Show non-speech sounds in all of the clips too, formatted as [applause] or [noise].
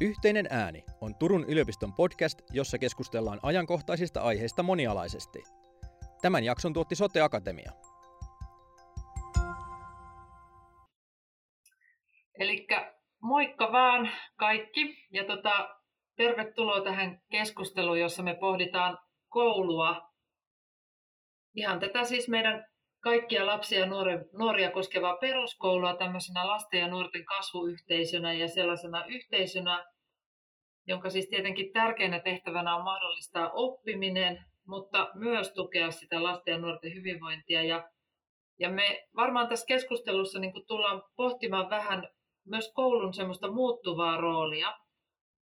Yhteinen ääni on Turun yliopiston podcast, jossa keskustellaan ajankohtaisista aiheista monialaisesti. Tämän jakson tuotti Sote Akatemia. Eli moikka vaan kaikki ja tota, tervetuloa tähän keskusteluun, jossa me pohditaan koulua. Ihan tätä siis meidän kaikkia lapsia ja nuoria koskevaa peruskoulua tämmöisenä lasten ja nuorten kasvuyhteisönä ja sellaisena yhteisönä, jonka siis tietenkin tärkeänä tehtävänä on mahdollistaa oppiminen, mutta myös tukea sitä lasten ja nuorten hyvinvointia. Ja, ja me varmaan tässä keskustelussa niin tullaan pohtimaan vähän myös koulun semmoista muuttuvaa roolia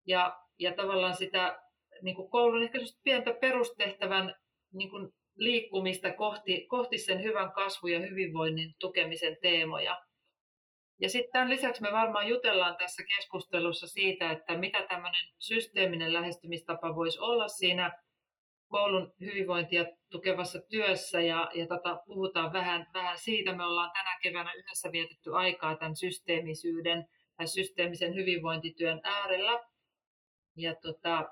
ja, ja tavallaan sitä niin koulun ehkä pientä perustehtävän niin liikkumista kohti, kohti sen hyvän kasvun ja hyvinvoinnin tukemisen teemoja. Ja sitten tämän lisäksi me varmaan jutellaan tässä keskustelussa siitä, että mitä tämmöinen systeeminen lähestymistapa voisi olla siinä koulun hyvinvointia tukevassa työssä ja, ja tota, puhutaan vähän, vähän siitä. Me ollaan tänä keväänä yhdessä vietetty aikaa tämän systeemisyyden tai systeemisen hyvinvointityön äärellä. Ja tota,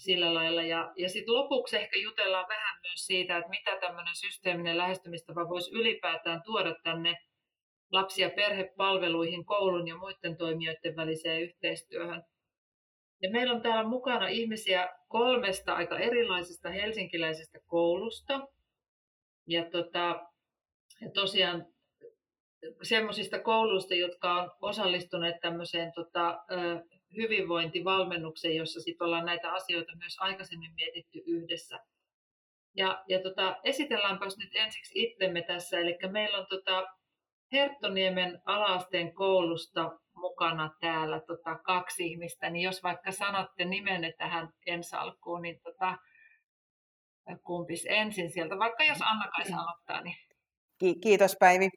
sillä lailla. Ja, ja sitten lopuksi ehkä jutellaan vähän myös siitä, että mitä tämmöinen systeeminen lähestymistapa voisi ylipäätään tuoda tänne lapsi- ja perhepalveluihin, koulun ja muiden toimijoiden väliseen yhteistyöhön. Ja meillä on täällä mukana ihmisiä kolmesta aika erilaisesta helsinkiläisestä koulusta. Ja, tota, ja tosiaan semmoisista kouluista, jotka on osallistuneet tämmöiseen tota, hyvinvointivalmennukseen, jossa sit ollaan näitä asioita myös aikaisemmin mietitty yhdessä. Ja, ja tota, esitelläänpäs nyt ensiksi itsemme tässä. Eli meillä on tota Herttoniemen alaasteen koulusta mukana täällä tota, kaksi ihmistä, niin jos vaikka sanotte nimenne tähän ensi alkuun, niin tota, kumpis ensin sieltä, vaikka jos Anna-Kaisa aloittaa. Niin... Kiitos Päivi.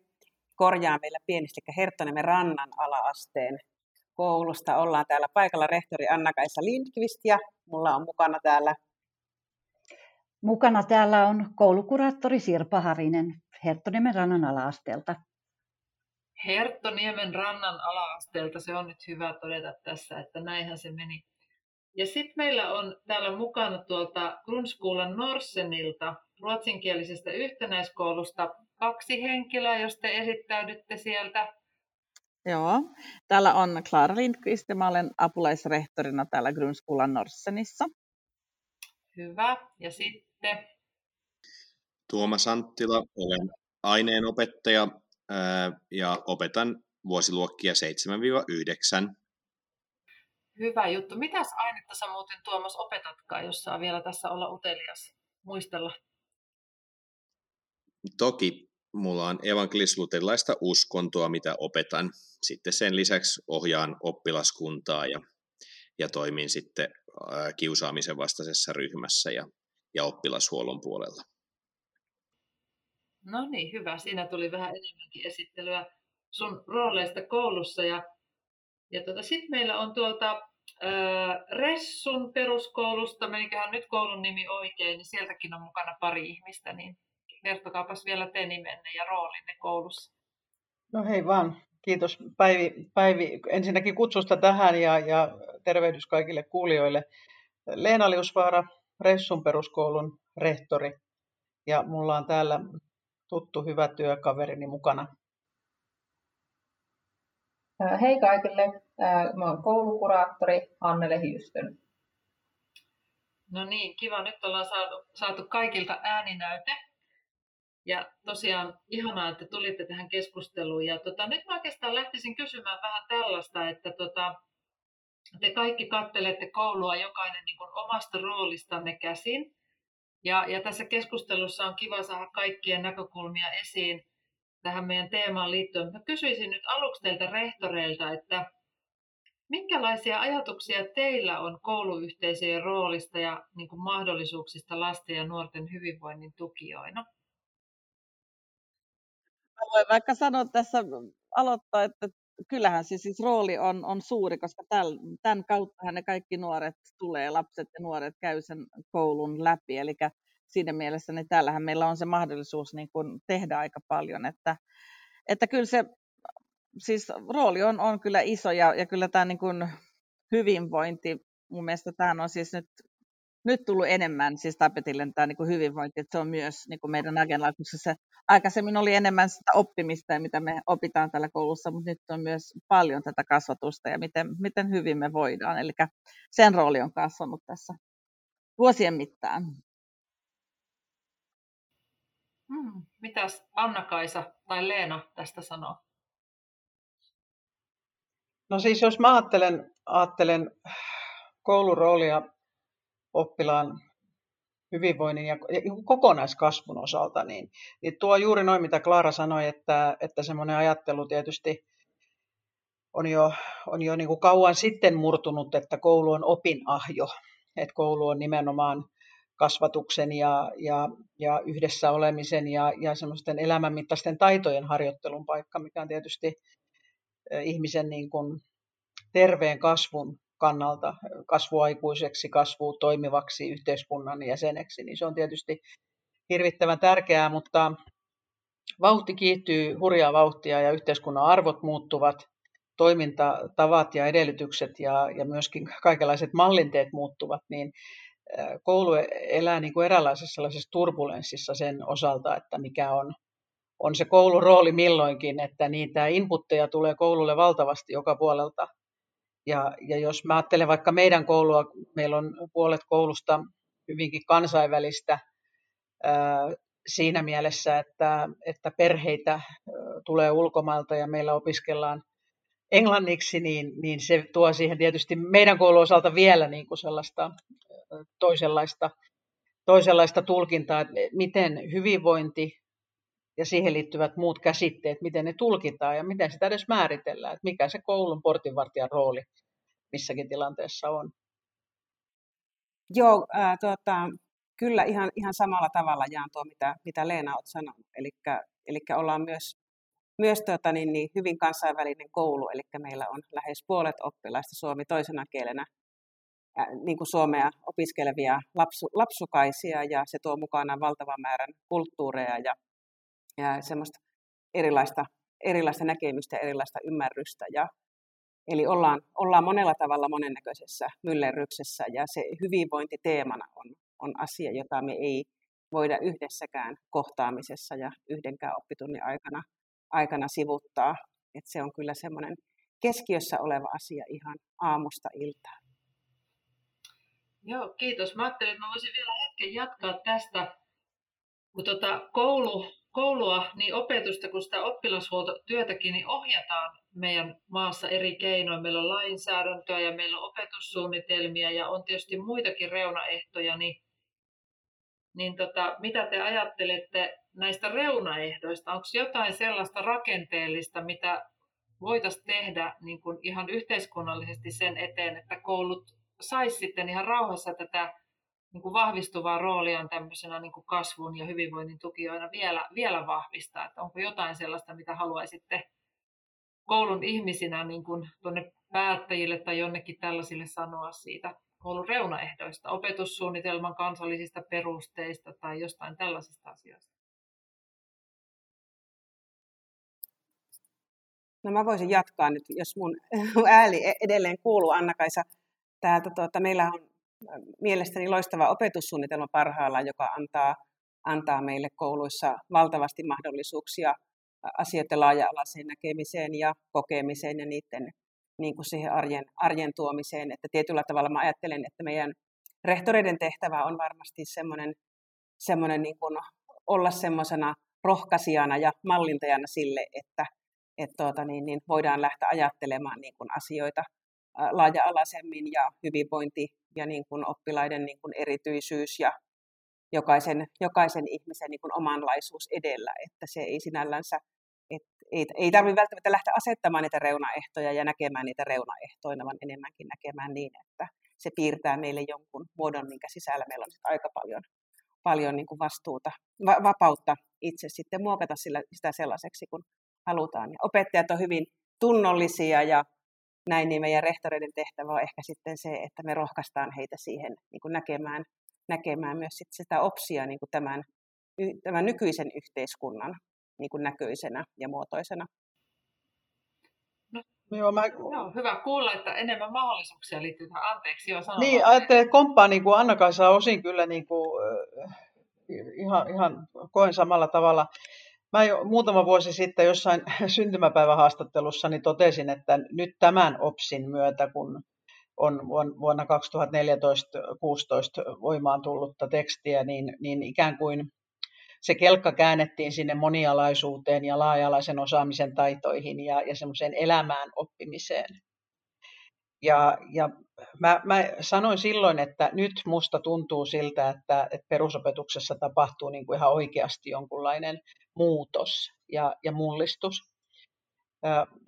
Korjaa meillä pienesti Herttoniemen rannan alaasteen koulusta. Ollaan täällä paikalla rehtori Anna-Kaisa Lindqvist ja mulla on mukana täällä Mukana täällä on koulukuraattori Sirpa Harinen Herttoniemen rannan alaasteelta. Herttoniemen rannan alaasteelta, se on nyt hyvä todeta tässä, että näinhän se meni. Ja sitten meillä on täällä mukana tuolta Grundskolan Norsenilta, ruotsinkielisestä yhtenäiskoulusta, kaksi henkilöä, jos te esittäydytte sieltä. Joo, täällä on Klara Lindqvist ja mä olen apulaisrehtorina täällä Grundskolan Norsenissa. Hyvä. Ja sitten? Tuomas Anttila, olen aineenopettaja ja opetan vuosiluokkia 7-9. Hyvä juttu. Mitäs ainetta sä muuten Tuomas opetatkaan, jos saa vielä tässä olla utelias muistella? Toki mulla on evankelisluterilaista uskontoa, mitä opetan. Sitten sen lisäksi ohjaan oppilaskuntaa ja, ja toimin sitten kiusaamisen vastaisessa ryhmässä ja, ja oppilashuollon puolella. No niin, hyvä. Siinä tuli vähän enemmänkin esittelyä sun rooleista koulussa. Ja, ja tuota, sitten meillä on tuolta ää, Ressun peruskoulusta, meniköhän nyt koulun nimi oikein, niin sieltäkin on mukana pari ihmistä, niin kertokaapas vielä te nimenne ja roolinne koulussa. No hei vaan, kiitos Päivi, Päivi ensinnäkin kutsusta tähän ja, ja tervehdys kaikille kuulijoille. Leena Liusvaara, Ressun peruskoulun rehtori ja mulla on täällä tuttu hyvä työkaverini mukana. Hei kaikille, mä oon koulukuraattori Annele Hiystön. No niin, kiva. Nyt ollaan saatu, saatu kaikilta ääninäyte. Ja tosiaan ihanaa, että tulitte tähän keskusteluun. Ja tota, nyt mä oikeastaan lähtisin kysymään vähän tällaista, että tota, te kaikki kattelette koulua jokainen niin omasta roolistanne käsin. Ja, ja tässä keskustelussa on kiva saada kaikkien näkökulmia esiin tähän meidän teemaan liittyen. Mä kysyisin nyt aluksi teiltä rehtoreilta, että minkälaisia ajatuksia teillä on kouluyhteisöjen roolista ja niin mahdollisuuksista lasten ja nuorten hyvinvoinnin tukijoina? Mä voin vaikka sanoa tässä aloittaa, että kyllähän se siis rooli on, on suuri, koska tämän kautta ne kaikki nuoret tulee, lapset ja nuoret käy sen koulun läpi. Eli siinä mielessä niin täällähän meillä on se mahdollisuus niin kuin tehdä aika paljon. Että, että kyllä se siis rooli on, on kyllä iso ja, ja kyllä tämä niin kuin hyvinvointi. Mun mielestä tämä on siis nyt, nyt tullut enemmän siis tapetille tämä niin kuin hyvinvointi, että se on myös niin kuin meidän agendalla, koska se aikaisemmin oli enemmän sitä oppimista, mitä me opitaan täällä koulussa, mutta nyt on myös paljon tätä kasvatusta ja miten, miten hyvin me voidaan. Eli sen rooli on kasvanut tässä vuosien mittaan. Hmm. Mitäs Anna-Kaisa tai Leena tästä sanoo? No siis jos mä ajattelen, ajattelen kouluroolia oppilaan hyvinvoinnin ja kokonaiskasvun osalta, niin, niin tuo juuri noin, mitä Klaara sanoi, että, että semmoinen ajattelu tietysti on jo, on jo niin kuin kauan sitten murtunut, että koulu on opinahjo, että koulu on nimenomaan kasvatuksen ja, ja, ja yhdessä olemisen ja, ja semmoisten elämänmittaisten taitojen harjoittelun paikka, mikä on tietysti ihmisen niin kuin terveen kasvun kannalta, kasvuaikuiseksi, kasvu toimivaksi yhteiskunnan jäseneksi, niin se on tietysti hirvittävän tärkeää, mutta vauhti kiihtyy hurjaa vauhtia ja yhteiskunnan arvot muuttuvat, toimintatavat ja edellytykset ja, ja myöskin kaikenlaiset mallinteet muuttuvat, niin koulu elää niin kuin eräänlaisessa sellaisessa turbulenssissa sen osalta, että mikä on, on se koulun rooli milloinkin, että niitä inputteja tulee koululle valtavasti joka puolelta. Ja, ja jos mä ajattelen vaikka meidän koulua, meillä on puolet koulusta hyvinkin kansainvälistä ää, siinä mielessä, että, että perheitä tulee ulkomailta ja meillä opiskellaan englanniksi, niin, niin se tuo siihen tietysti meidän koulun osalta vielä niin kuin sellaista toisenlaista, toisenlaista tulkintaa, että miten hyvinvointi ja siihen liittyvät muut käsitteet, miten ne tulkitaan ja miten sitä edes määritellään, että mikä se koulun portinvartijan rooli missäkin tilanteessa on. Joo, äh, tuota, kyllä ihan, ihan samalla tavalla jaan tuo, mitä, mitä Leena olet sanonut. Eli ollaan myös, myös tuota, niin, niin, hyvin kansainvälinen koulu, eli meillä on lähes puolet oppilaista suomi toisena kielenä niin kuin suomea opiskelevia lapsu, lapsukaisia ja se tuo mukana valtavan määrän kulttuureja ja, ja semmoista erilaista, erilaista näkemystä erilaista ymmärrystä. Ja, eli ollaan, ollaan monella tavalla monennäköisessä myllerryksessä ja se hyvinvointi teemana on, on asia, jota me ei voida yhdessäkään kohtaamisessa ja yhdenkään oppitunnin aikana, aikana sivuttaa. Et se on kyllä semmoinen keskiössä oleva asia ihan aamusta iltaan. Joo, kiitos. Mä ajattelin, että mä voisin vielä hetken jatkaa tästä, kun tuota koulu, koulua, niin opetusta kuin sitä oppilashuoltotyötäkin, niin ohjataan meidän maassa eri keinoin. Meillä on lainsäädäntöä ja meillä on opetussuunnitelmia ja on tietysti muitakin reunaehtoja, niin, niin tota, mitä te ajattelette näistä reunaehdoista? Onko jotain sellaista rakenteellista, mitä voitaisiin tehdä niin kuin ihan yhteiskunnallisesti sen eteen, että koulut saisi sitten ihan rauhassa tätä niin kuin vahvistuvaa roolia tämmöisenä niin kuin kasvun ja hyvinvoinnin tukijoina vielä, vielä vahvistaa? Että onko jotain sellaista, mitä haluaisitte koulun ihmisinä niin kuin tuonne päättäjille tai jonnekin tällaisille sanoa siitä koulun reunaehdoista, opetussuunnitelman kansallisista perusteista tai jostain tällaisista asioista? No mä voisin jatkaa nyt, jos mun ääli e-, edelleen kuuluu, Anna-Kaisa täältä tuota, meillä on mielestäni loistava opetussuunnitelma parhaillaan, joka antaa, antaa meille kouluissa valtavasti mahdollisuuksia asioiden laaja-alaiseen näkemiseen ja kokemiseen ja niiden niin kuin siihen arjen, arjen tuomiseen. Että tietyllä tavalla mä ajattelen, että meidän rehtoreiden tehtävä on varmasti semmoinen, semmoinen niin kuin olla semmoisena rohkaisijana ja mallintajana sille, että, että tuota, niin, niin voidaan lähteä ajattelemaan niin kuin asioita laaja-alaisemmin ja hyvinvointi ja niin kuin oppilaiden niin kuin erityisyys ja jokaisen, jokaisen ihmisen niin kuin omanlaisuus edellä, että se ei sinällänsä, et, ei, ei tarvitse välttämättä lähteä asettamaan niitä reunaehtoja ja näkemään niitä reunaehtoina, vaan enemmänkin näkemään niin, että se piirtää meille jonkun muodon, minkä sisällä meillä on aika paljon, paljon niin kuin vastuuta, va- vapautta itse sitten muokata sillä, sitä sellaiseksi, kun halutaan. Ja opettajat on hyvin tunnollisia ja näin, niin meidän rehtoreiden tehtävä on ehkä sitten se, että me rohkaistaan heitä siihen niin kuin näkemään, näkemään myös sit sitä opsia niin kuin tämän, tämän nykyisen yhteiskunnan niin kuin näköisenä ja muotoisena. No, Joo, mä... Joo, hyvä kuulla, että enemmän mahdollisuuksia liittyy tähän. Anteeksi, joo, sanon Niin, ajattelin, että komppaa niin kuin Anna-Kaisa osin kyllä niin kuin, äh, ihan, ihan koen samalla tavalla. Mä jo muutama vuosi sitten jossain [laughs] syntymäpäivähaastattelussa niin totesin, että nyt tämän OPSin myötä, kun on vuonna 2014-2016 voimaan tullutta tekstiä, niin, niin ikään kuin se kelkka käännettiin sinne monialaisuuteen ja laaja-alaisen osaamisen taitoihin ja, ja semmoiseen elämään oppimiseen. Ja, ja mä, mä sanoin silloin, että nyt musta tuntuu siltä, että, että perusopetuksessa tapahtuu niin kuin ihan oikeasti jonkunlainen muutos ja, ja mullistus.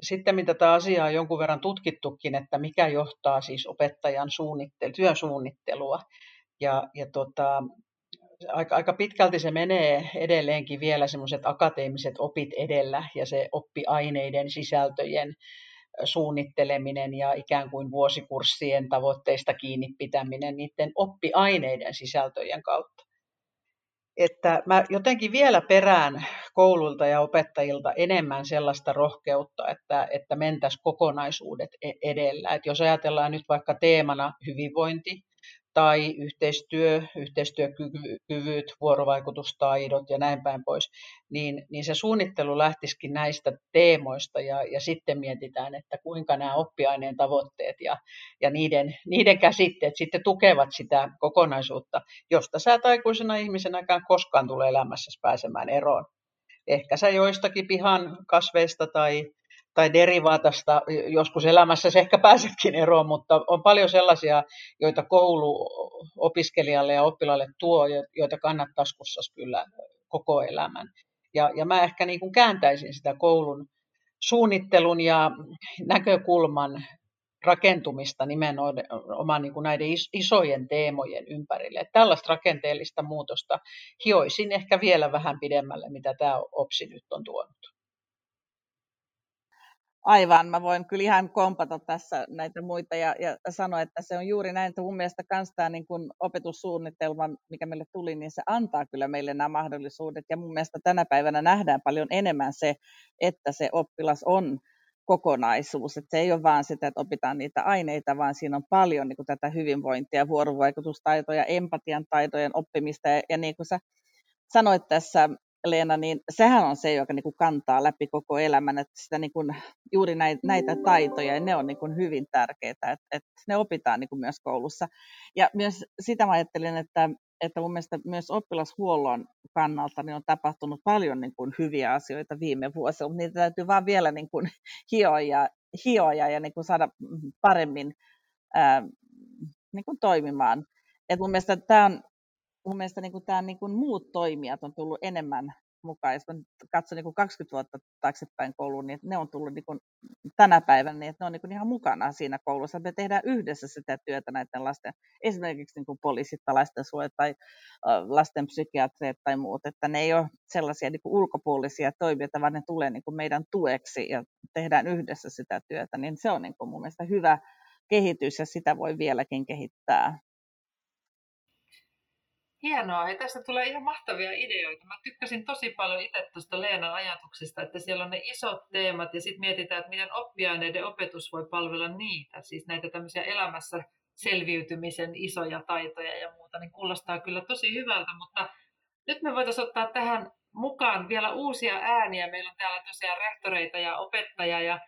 Sitten mitä tämä asia on jonkun verran tutkittukin, että mikä johtaa siis opettajan suunnittelu, työsuunnittelua. Ja, ja tota, aika, aika pitkälti se menee edelleenkin vielä semmoiset akateemiset opit edellä ja se oppiaineiden sisältöjen suunnitteleminen ja ikään kuin vuosikurssien tavoitteista kiinni pitäminen niiden oppiaineiden sisältöjen kautta. Että mä jotenkin vielä perään koululta ja opettajilta enemmän sellaista rohkeutta, että, että mentäisiin kokonaisuudet e-, edellä. Et jos ajatellaan nyt vaikka teemana hyvinvointi, tai yhteistyö, yhteistyökyvyt, vuorovaikutustaidot ja näin päin pois, niin, niin se suunnittelu lähtisikin näistä teemoista ja, ja sitten mietitään, että kuinka nämä oppiaineen tavoitteet ja, ja niiden, niiden käsitteet sitten tukevat sitä kokonaisuutta, josta sä aikuisena ihmisenäkään koskaan tule elämässä pääsemään eroon. Ehkä sä joistakin pihan kasveista tai tai derivaatasta joskus elämässä se ehkä pääsetkin eroon, mutta on paljon sellaisia, joita koulu opiskelijalle ja oppilaalle tuo, joita kannattaa taskussa kyllä koko elämän. Ja, ja mä ehkä niin kuin kääntäisin sitä koulun suunnittelun ja näkökulman rakentumista nimenomaan niin kuin näiden isojen teemojen ympärille. Että tällaista rakenteellista muutosta hioisin ehkä vielä vähän pidemmälle, mitä tämä OPSI nyt on tuonut. Aivan, mä voin kyllä ihan kompata tässä näitä muita ja, ja sanoa, että se on juuri näin, että mun mielestä myös tämä niin kuin opetussuunnitelma, mikä meille tuli, niin se antaa kyllä meille nämä mahdollisuudet. Ja mun mielestä tänä päivänä nähdään paljon enemmän se, että se oppilas on kokonaisuus, että se ei ole vain sitä, että opitaan niitä aineita, vaan siinä on paljon niin kuin tätä hyvinvointia, vuorovaikutustaitoja, empatian taitojen oppimista. Ja, ja niin kuin sä sanoit tässä Leena, niin sehän on se, joka niin kuin kantaa läpi koko elämän, että sitä niin kuin, juuri näitä, taitoja, ja ne on niin kuin hyvin tärkeitä, että, että ne opitaan niin kuin myös koulussa. Ja myös sitä mä ajattelin, että, että mun mielestä myös oppilashuollon kannalta niin on tapahtunut paljon niin kuin hyviä asioita viime vuosina, mutta niitä täytyy vaan vielä niin kuin hioja, hioja ja niin kuin saada paremmin ää, niin kuin toimimaan. Et mun mielestä tämä on mun mielestä niin tämä niin muut toimijat on tullut enemmän mukaan. Jos katson niin kuin 20 vuotta taaksepäin kouluun, niin ne on tullut niin kuin tänä päivänä, niin että ne on niin kuin ihan mukana siinä koulussa. Me tehdään yhdessä sitä työtä näiden lasten, esimerkiksi niin poliisit tai lastensuojat tai lasten psykiatreet tai muut, että ne ei ole sellaisia niin kuin ulkopuolisia toimijoita, vaan ne tulee niin kuin meidän tueksi ja tehdään yhdessä sitä työtä, niin se on niin kuin mun mielestä hyvä kehitys ja sitä voi vieläkin kehittää. Hienoa, ja tästä tulee ihan mahtavia ideoita. Mä tykkäsin tosi paljon itse tuosta Leenan ajatuksesta, että siellä on ne isot teemat ja sitten mietitään, että miten oppiaineiden opetus voi palvella niitä, siis näitä tämmöisiä elämässä selviytymisen isoja taitoja ja muuta, niin kuulostaa kyllä tosi hyvältä, mutta nyt me voitaisiin ottaa tähän mukaan vielä uusia ääniä. Meillä on täällä tosiaan rehtoreita ja opettajia ja,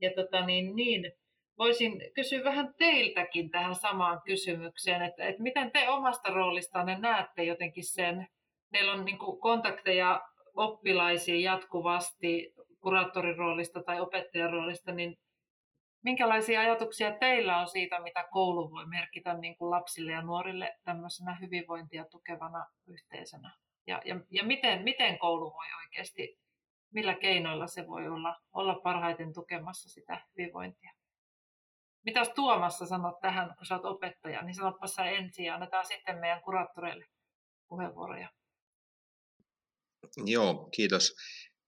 ja tota niin, niin, voisin kysyä vähän teiltäkin tähän samaan kysymykseen, että, että miten te omasta roolistanne näette jotenkin sen, teillä on niin kontakteja oppilaisiin jatkuvasti kuraattorin roolista tai opettajan roolista, niin minkälaisia ajatuksia teillä on siitä, mitä koulu voi merkitä niin kuin lapsille ja nuorille tämmöisenä hyvinvointia tukevana yhteisönä? Ja, ja, ja miten, miten koulu voi oikeasti, millä keinoilla se voi olla, olla parhaiten tukemassa sitä hyvinvointia? Mitäs Tuomassa sanot tähän, kun sä oot opettaja, niin sanoppa sä ensin ja annetaan sitten meidän kuraattoreille puheenvuoroja. Joo, kiitos.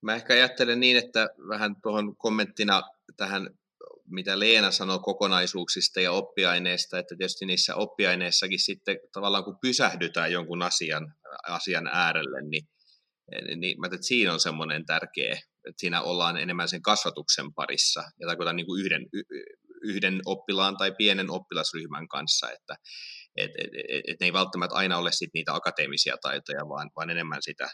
Mä ehkä ajattelen niin, että vähän tuohon kommenttina tähän, mitä Leena sanoi kokonaisuuksista ja oppiaineista, että tietysti niissä oppiaineissakin sitten tavallaan kun pysähdytään jonkun asian, asian äärelle, niin niin mä että siinä on semmoinen tärkeä, että siinä ollaan enemmän sen kasvatuksen parissa, ja tarkoitan niin kuin yhden, yhden oppilaan tai pienen oppilasryhmän kanssa, että et, et, et, et ne ei välttämättä aina ole sit niitä akateemisia taitoja, vaan, vaan enemmän sitä,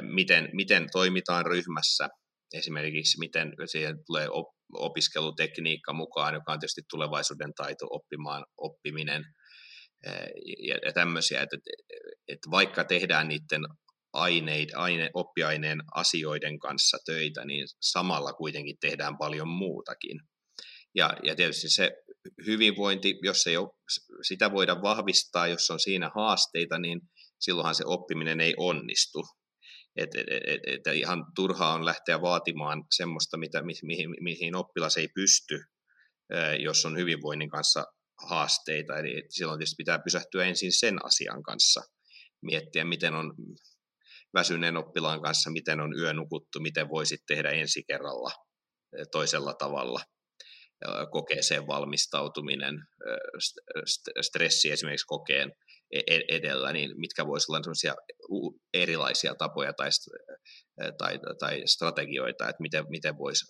miten, miten toimitaan ryhmässä, esimerkiksi miten siihen tulee opiskelutekniikka mukaan, joka on tietysti tulevaisuuden taito oppimaan oppiminen ja, ja tämmöisiä, että, että vaikka tehdään niiden aineid, aine, oppiaineen asioiden kanssa töitä, niin samalla kuitenkin tehdään paljon muutakin. Ja, ja tietysti se hyvinvointi, jos ei ole, sitä voida vahvistaa, jos on siinä haasteita, niin silloinhan se oppiminen ei onnistu. Et, et, et, et ihan turhaa on lähteä vaatimaan semmoista, mitä, mihin, mihin oppilas ei pysty, jos on hyvinvoinnin kanssa haasteita. Eli silloin tietysti pitää pysähtyä ensin sen asian kanssa, miettiä, miten on väsyneen oppilaan kanssa, miten on yö nukuttu, miten voisit tehdä ensi kerralla toisella tavalla kokeeseen valmistautuminen, stressi esimerkiksi kokeen e-, e-, edellä, niin mitkä voisivat olla erilaisia tapoja tai, tai, tai strategioita, että miten, miten voisi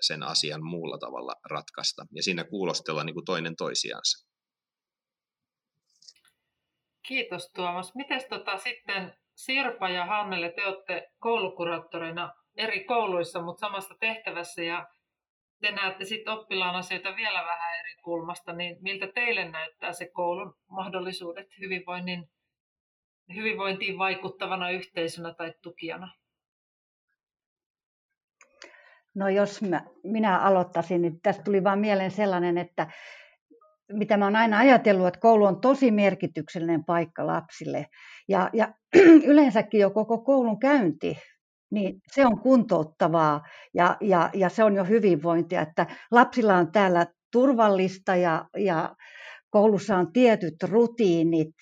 sen asian muulla tavalla ratkaista. Ja siinä kuulostella niin kuin toinen toisiansa. Kiitos Tuomas. Miten tota, sitten Sirpa ja Hannele, te olette koulukuraattoreina eri kouluissa, mutta samassa tehtävässä ja te näette sitten oppilaan asioita vielä vähän eri kulmasta, niin miltä teille näyttää se koulun mahdollisuudet hyvinvoinnin, hyvinvointiin vaikuttavana yhteisönä tai tukijana? No jos mä, minä aloittaisin, niin tästä tuli vaan mieleen sellainen, että mitä mä oon aina ajatellut, että koulu on tosi merkityksellinen paikka lapsille. Ja, ja [clears throat] yleensäkin jo koko koulun käynti, niin se on kuntouttavaa ja, ja, ja se on jo hyvinvointia, että lapsilla on täällä turvallista ja, ja koulussa on tietyt rutiinit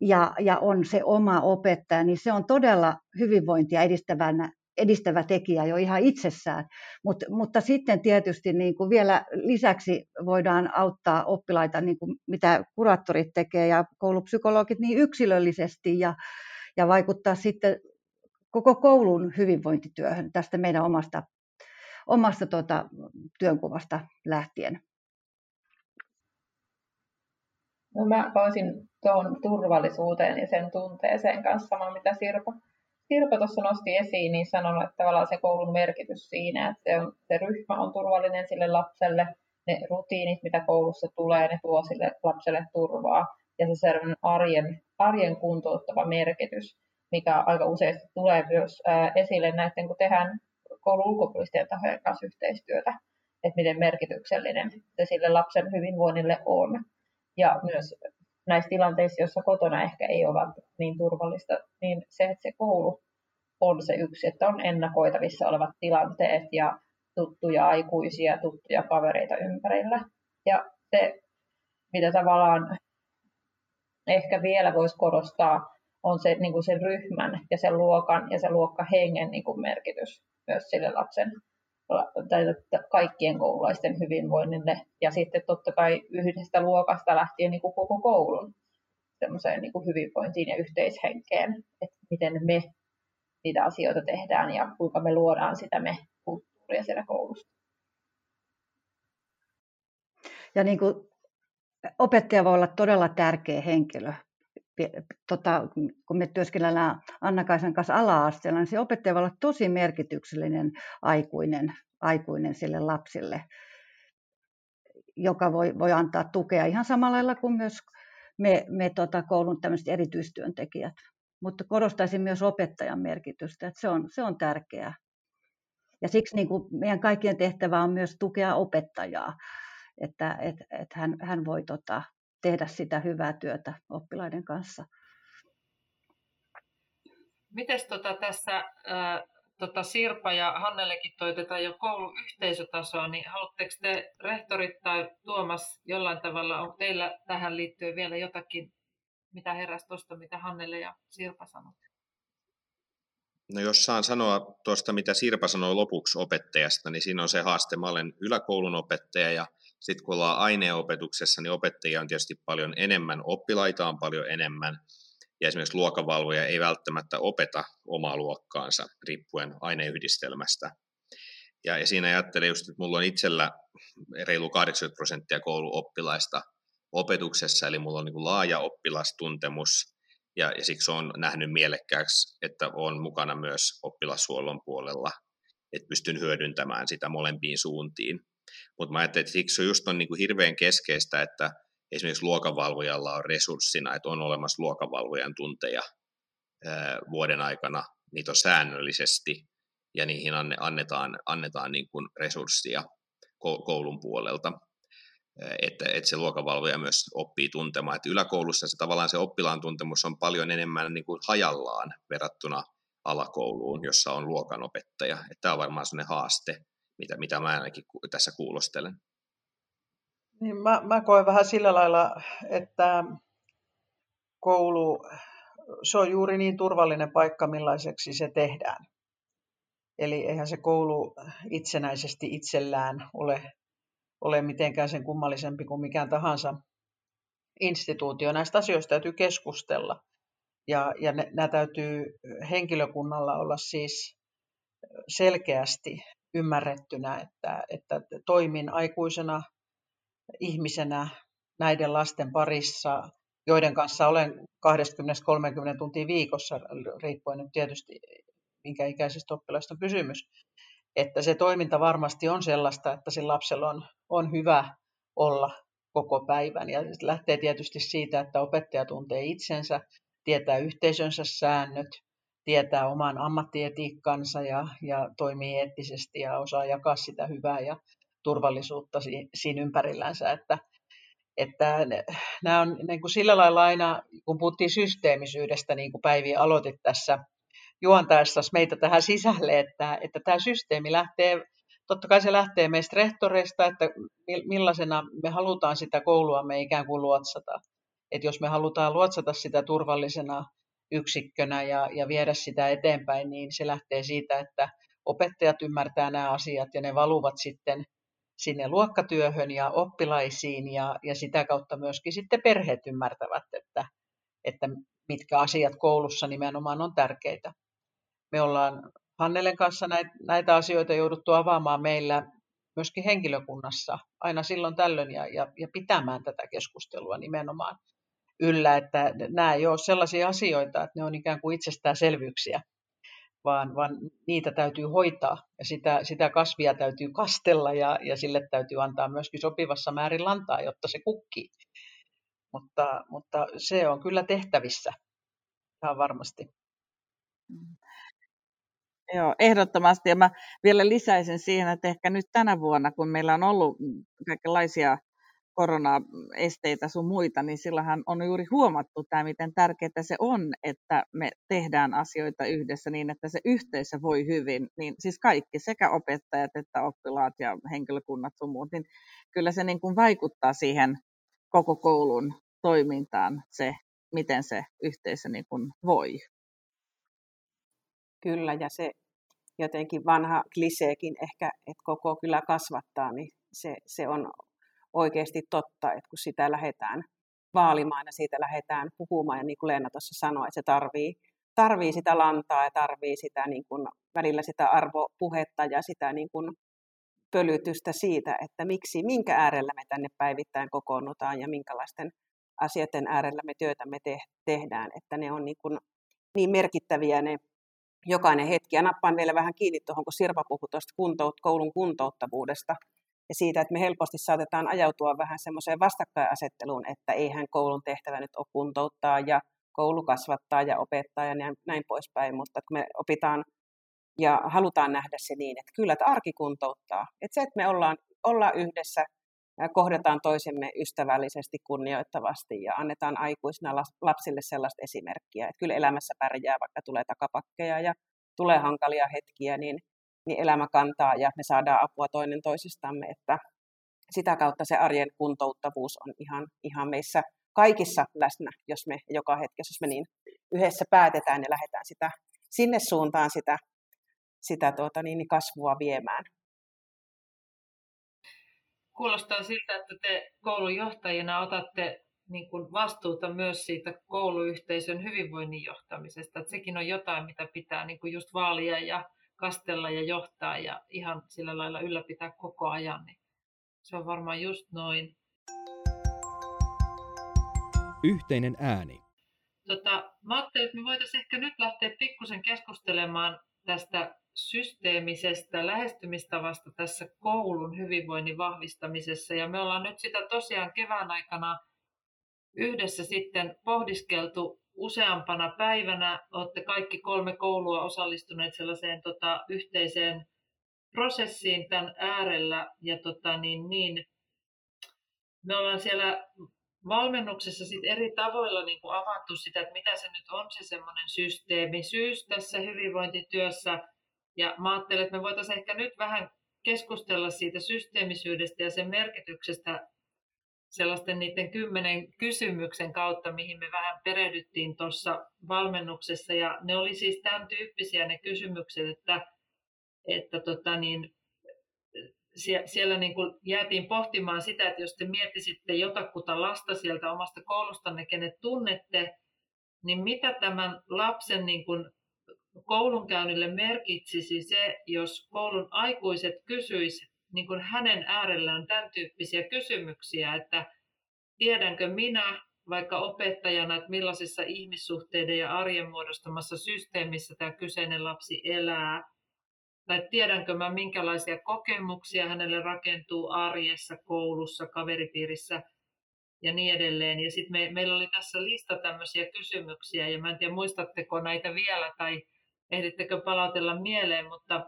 ja, ja on se oma opettaja, niin se on todella hyvinvointia edistävänä edistävä tekijä jo ihan itsessään. Mut, mutta sitten tietysti niin kuin vielä lisäksi voidaan auttaa oppilaita, niin kuin mitä kuraattorit tekee ja koulupsykologit, niin yksilöllisesti ja, ja vaikuttaa sitten koko koulun hyvinvointityöhön tästä meidän omasta, omasta tuota, työnkuvasta lähtien. No mä voisin tuohon turvallisuuteen ja sen tunteeseen kanssa samaa, mitä Sirpa Sirpa tuossa nosti esiin, niin sanonut, että tavallaan se koulun merkitys siinä, että se, on, se ryhmä on turvallinen sille lapselle, ne rutiinit, mitä koulussa tulee, ne tuo sille lapselle turvaa, ja se arjen, arjen kuntouttava merkitys, mikä aika useasti tulee myös esille näiden, kun tehdään koulun ulkopuolisten tahojen kanssa yhteistyötä, että miten merkityksellinen se sille lapsen hyvinvoinnille on. Ja myös näissä tilanteissa, joissa kotona ehkä ei ole niin turvallista, niin se, että se koulu on se yksi, että on ennakoitavissa olevat tilanteet ja tuttuja aikuisia, tuttuja kavereita ympärillä. Ja se, mitä tavallaan ehkä vielä voisi korostaa, on se, niin kuin sen ryhmän ja sen luokan ja sen luokkahengen niin kuin merkitys myös sille lapsen tai kaikkien koululaisten hyvinvoinnille. Ja sitten totta kai yhdestä luokasta lähtien niin kuin koko koulun niin kuin hyvinvointiin ja yhteishenkeen, että miten me niitä asioita tehdään ja kuinka me luodaan sitä me kulttuuria siellä koulussa. Ja niin kuin opettaja voi olla todella tärkeä henkilö. Tota, kun me työskennellään Anna-Kaisan kanssa ala-asteella, niin se opettaja voi olla tosi merkityksellinen aikuinen, aikuinen sille lapsille, joka voi, voi antaa tukea ihan samalla lailla kuin myös me, me tota, koulun tämmöiset erityistyöntekijät. Mutta korostaisin myös opettajan merkitystä, että se on, se on tärkeää. Ja siksi niin kuin meidän kaikkien tehtävä on myös tukea opettajaa, että et, et hän, hän voi tota, tehdä sitä hyvää työtä oppilaiden kanssa. Miten tota tässä äh, tota Sirpa ja Hannellekin toi tätä jo kouluyhteisötasoa, niin haluatteko te rehtorit tai Tuomas jollain tavalla, on teillä tähän liittyen vielä jotakin, mitä heräsi tuosta, mitä Hannele ja Sirpa sanoivat? No jos saan sanoa tuosta, mitä Sirpa sanoi lopuksi opettajasta, niin siinä on se haaste. Mä olen yläkoulun opettaja ja sitten kun ollaan aineenopetuksessa, niin opettajia on tietysti paljon enemmän, oppilaita on paljon enemmän. ja esimerkiksi luokavalvoja ei välttämättä opeta omaa luokkaansa riippuen aineyhdistelmästä. Ja, siinä ajattelin just, että mulla on itsellä reilu 80 prosenttia kouluoppilaista opetuksessa, eli mulla on niin kuin laaja oppilastuntemus, ja, ja siksi on nähnyt mielekkääksi, että on mukana myös oppilashuollon puolella, että pystyn hyödyntämään sitä molempiin suuntiin. Mutta mä ajattelin, että siksi just on niin hirveän keskeistä, että esimerkiksi luokavalvojalla on resurssina, että on olemassa luokavalvojan tunteja vuoden aikana, niitä on säännöllisesti, ja niihin annetaan, annetaan niin kuin resurssia koulun puolelta että, että se luokavalvoja myös oppii tuntemaan. Että yläkoulussa se tavallaan se oppilaan tuntemus on paljon enemmän niin kuin hajallaan verrattuna alakouluun, jossa on luokanopettaja. Että tämä on varmaan sellainen haaste, mitä, mitä mä ainakin tässä kuulostelen. Niin mä, mä koen vähän sillä lailla, että koulu, se on juuri niin turvallinen paikka, millaiseksi se tehdään. Eli eihän se koulu itsenäisesti itsellään ole ole mitenkään sen kummallisempi kuin mikään tahansa instituutio. Näistä asioista täytyy keskustella. Ja, ja nämä täytyy henkilökunnalla olla siis selkeästi ymmärrettynä, että, että toimin aikuisena ihmisenä näiden lasten parissa, joiden kanssa olen 20-30 tuntia viikossa, riippuen nyt tietysti minkä ikäisistä oppilaista on kysymys että se toiminta varmasti on sellaista, että sillä lapsella on, on hyvä olla koko päivän. Ja lähtee tietysti siitä, että opettaja tuntee itsensä, tietää yhteisönsä säännöt, tietää oman ammattietiikkansa ja, ja toimii eettisesti ja osaa jakaa sitä hyvää ja turvallisuutta siinä ympärillänsä. Että, että nämä on niin kuin sillä lailla aina, kun puhuttiin systeemisyydestä, niin kuin Päivi aloitit tässä juontaessa meitä tähän sisälle, että, että tämä systeemi lähtee, totta kai se lähtee meistä rehtoreista, että millaisena me halutaan sitä koulua me ikään kuin luotsata. Että jos me halutaan luotsata sitä turvallisena yksikkönä ja, ja viedä sitä eteenpäin, niin se lähtee siitä, että opettajat ymmärtää nämä asiat ja ne valuvat sitten sinne luokkatyöhön ja oppilaisiin ja, ja sitä kautta myöskin sitten perheet ymmärtävät, että, että mitkä asiat koulussa nimenomaan on tärkeitä. Me ollaan Hannelen kanssa näitä, asioita jouduttu avaamaan meillä myöskin henkilökunnassa aina silloin tällöin ja, ja, ja pitämään tätä keskustelua nimenomaan yllä, että nämä ei ole sellaisia asioita, että ne on ikään kuin itsestäänselvyyksiä, vaan, vaan niitä täytyy hoitaa ja sitä, sitä kasvia täytyy kastella ja, ja sille täytyy antaa myöskin sopivassa määrin lantaa, jotta se kukkii. Mutta, mutta se on kyllä tehtävissä ihan varmasti. Mm. Joo, ehdottomasti. Ja mä vielä lisäisin siihen, että ehkä nyt tänä vuonna, kun meillä on ollut kaikenlaisia koronaesteitä sun muita, niin silloinhan on juuri huomattu tämä, miten tärkeää se on, että me tehdään asioita yhdessä niin, että se yhteisö voi hyvin. Niin siis kaikki, sekä opettajat että oppilaat ja henkilökunnat sun muut, niin kyllä se niin kuin vaikuttaa siihen koko koulun toimintaan se, miten se yhteisö niin kuin voi. Kyllä, ja se jotenkin vanha kliseekin ehkä, että koko kyllä kasvattaa, niin se, se on oikeasti totta, että kun sitä lähdetään vaalimaan ja siitä lähdetään puhumaan, ja niin kuin Leena tuossa sanoi, että se tarvii, tarvii sitä lantaa ja tarvii sitä niin kuin, välillä sitä arvopuhetta ja sitä niin kuin, pölytystä siitä, että miksi, minkä äärellä me tänne päivittäin kokoonnutaan ja minkälaisten asioiden äärellä me työtä me te- tehdään, että ne on niin, kuin, niin merkittäviä ne jokainen hetki. Ja nappaan vielä vähän kiinni tuohon, kun Sirpa puhui tuosta kuntout, koulun kuntouttavuudesta ja siitä, että me helposti saatetaan ajautua vähän semmoiseen vastakkainasetteluun, että eihän koulun tehtävä nyt ole kuntouttaa ja koulu kasvattaa ja opettaa ja näin, näin poispäin, mutta kun me opitaan ja halutaan nähdä se niin, että kyllä että arki kuntouttaa. Että se, että me ollaan, ollaan yhdessä, kohdataan toisemme ystävällisesti, kunnioittavasti ja annetaan aikuisina lapsille sellaista esimerkkiä, että kyllä elämässä pärjää, vaikka tulee takapakkeja ja tulee hankalia hetkiä, niin, niin elämä kantaa ja me saadaan apua toinen toisistamme, että sitä kautta se arjen kuntouttavuus on ihan, ihan meissä kaikissa läsnä, jos me joka hetkessä, jos me niin yhdessä päätetään ja lähdetään sitä, sinne suuntaan sitä, sitä tuota, niin, kasvua viemään. Kuulostaa siltä, että te koulun johtajina otatte niin kuin vastuuta myös siitä kouluyhteisön hyvinvoinnin johtamisesta. Että sekin on jotain, mitä pitää niin kuin just vaalia ja kastella ja johtaa ja ihan sillä lailla ylläpitää koko ajan. Niin se on varmaan just noin. Yhteinen ääni. Tota, mä ajattelin, että me voitaisiin ehkä nyt lähteä pikkusen keskustelemaan tästä systeemisestä lähestymistavasta tässä koulun hyvinvoinnin vahvistamisessa. Ja me ollaan nyt sitä tosiaan kevään aikana yhdessä sitten pohdiskeltu useampana päivänä. Olette kaikki kolme koulua osallistuneet sellaiseen tota, yhteiseen prosessiin tämän äärellä. Ja tota, niin, niin, me ollaan siellä valmennuksessa sit eri tavoilla niin kuin avattu sitä, että mitä se nyt on se semmoinen systeemisyys tässä hyvinvointityössä. Ja mä ajattelen, että me voitaisiin ehkä nyt vähän keskustella siitä systeemisyydestä ja sen merkityksestä sellaisten niiden kymmenen kysymyksen kautta, mihin me vähän perehdyttiin tuossa valmennuksessa. Ja ne oli siis tämän tyyppisiä ne kysymykset, että, että tota niin, siellä niin kuin jäätiin pohtimaan sitä, että jos te miettisitte jotakuta lasta sieltä omasta koulustanne, kenet tunnette, niin mitä tämän lapsen niin kuin koulunkäynnille merkitsisi se, jos koulun aikuiset kysyisivät niin kuin hänen äärellään tämän tyyppisiä kysymyksiä, että tiedänkö minä vaikka opettajana, että millaisessa ihmissuhteiden ja arjen muodostamassa systeemissä tämä kyseinen lapsi elää, tai tiedänkö mä minkälaisia kokemuksia hänelle rakentuu arjessa, koulussa, kaveripiirissä ja niin edelleen. Ja sitten me, meillä oli tässä lista tämmöisiä kysymyksiä, ja mä en tiedä muistatteko näitä vielä tai ehdittekö palautella mieleen, mutta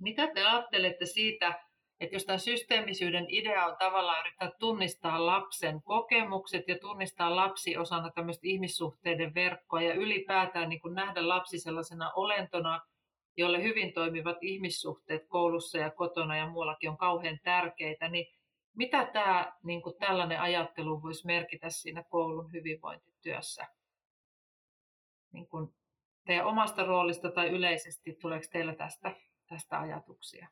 mitä te ajattelette siitä, että jos tämän systeemisyyden idea on tavallaan yrittää tunnistaa lapsen kokemukset ja tunnistaa lapsi osana tämmöistä ihmissuhteiden verkkoa ja ylipäätään niin nähdä lapsi sellaisena olentona, jolle hyvin toimivat ihmissuhteet koulussa ja kotona ja muuallakin on kauhean tärkeitä, niin mitä tämä niin kuin tällainen ajattelu voisi merkitä siinä koulun hyvinvointityössä? Niin kuin teidän omasta roolista tai yleisesti, tuleeko teillä tästä, tästä ajatuksia?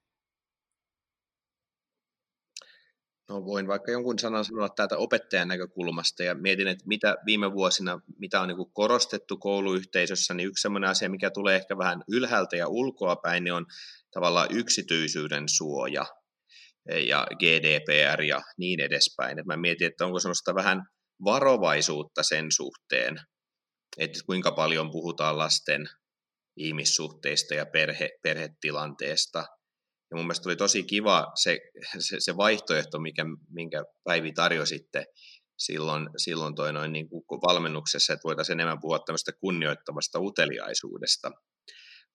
No voin vaikka jonkun sanan sanoa täältä opettajan näkökulmasta ja mietin, että mitä viime vuosina, mitä on niin korostettu kouluyhteisössä, niin yksi sellainen asia, mikä tulee ehkä vähän ylhäältä ja ulkoa päin, niin on tavallaan yksityisyyden suoja ja GDPR ja niin edespäin. Et mä mietin, että onko sellaista vähän varovaisuutta sen suhteen, että kuinka paljon puhutaan lasten ihmissuhteista ja perhe, perhetilanteesta – ja mun mielestä oli tosi kiva se, se, se vaihtoehto, mikä, minkä Päivi tarjositte silloin, silloin toi noin niin kuin valmennuksessa, että voitaisiin enemmän puhua tämmöistä kunnioittavasta uteliaisuudesta.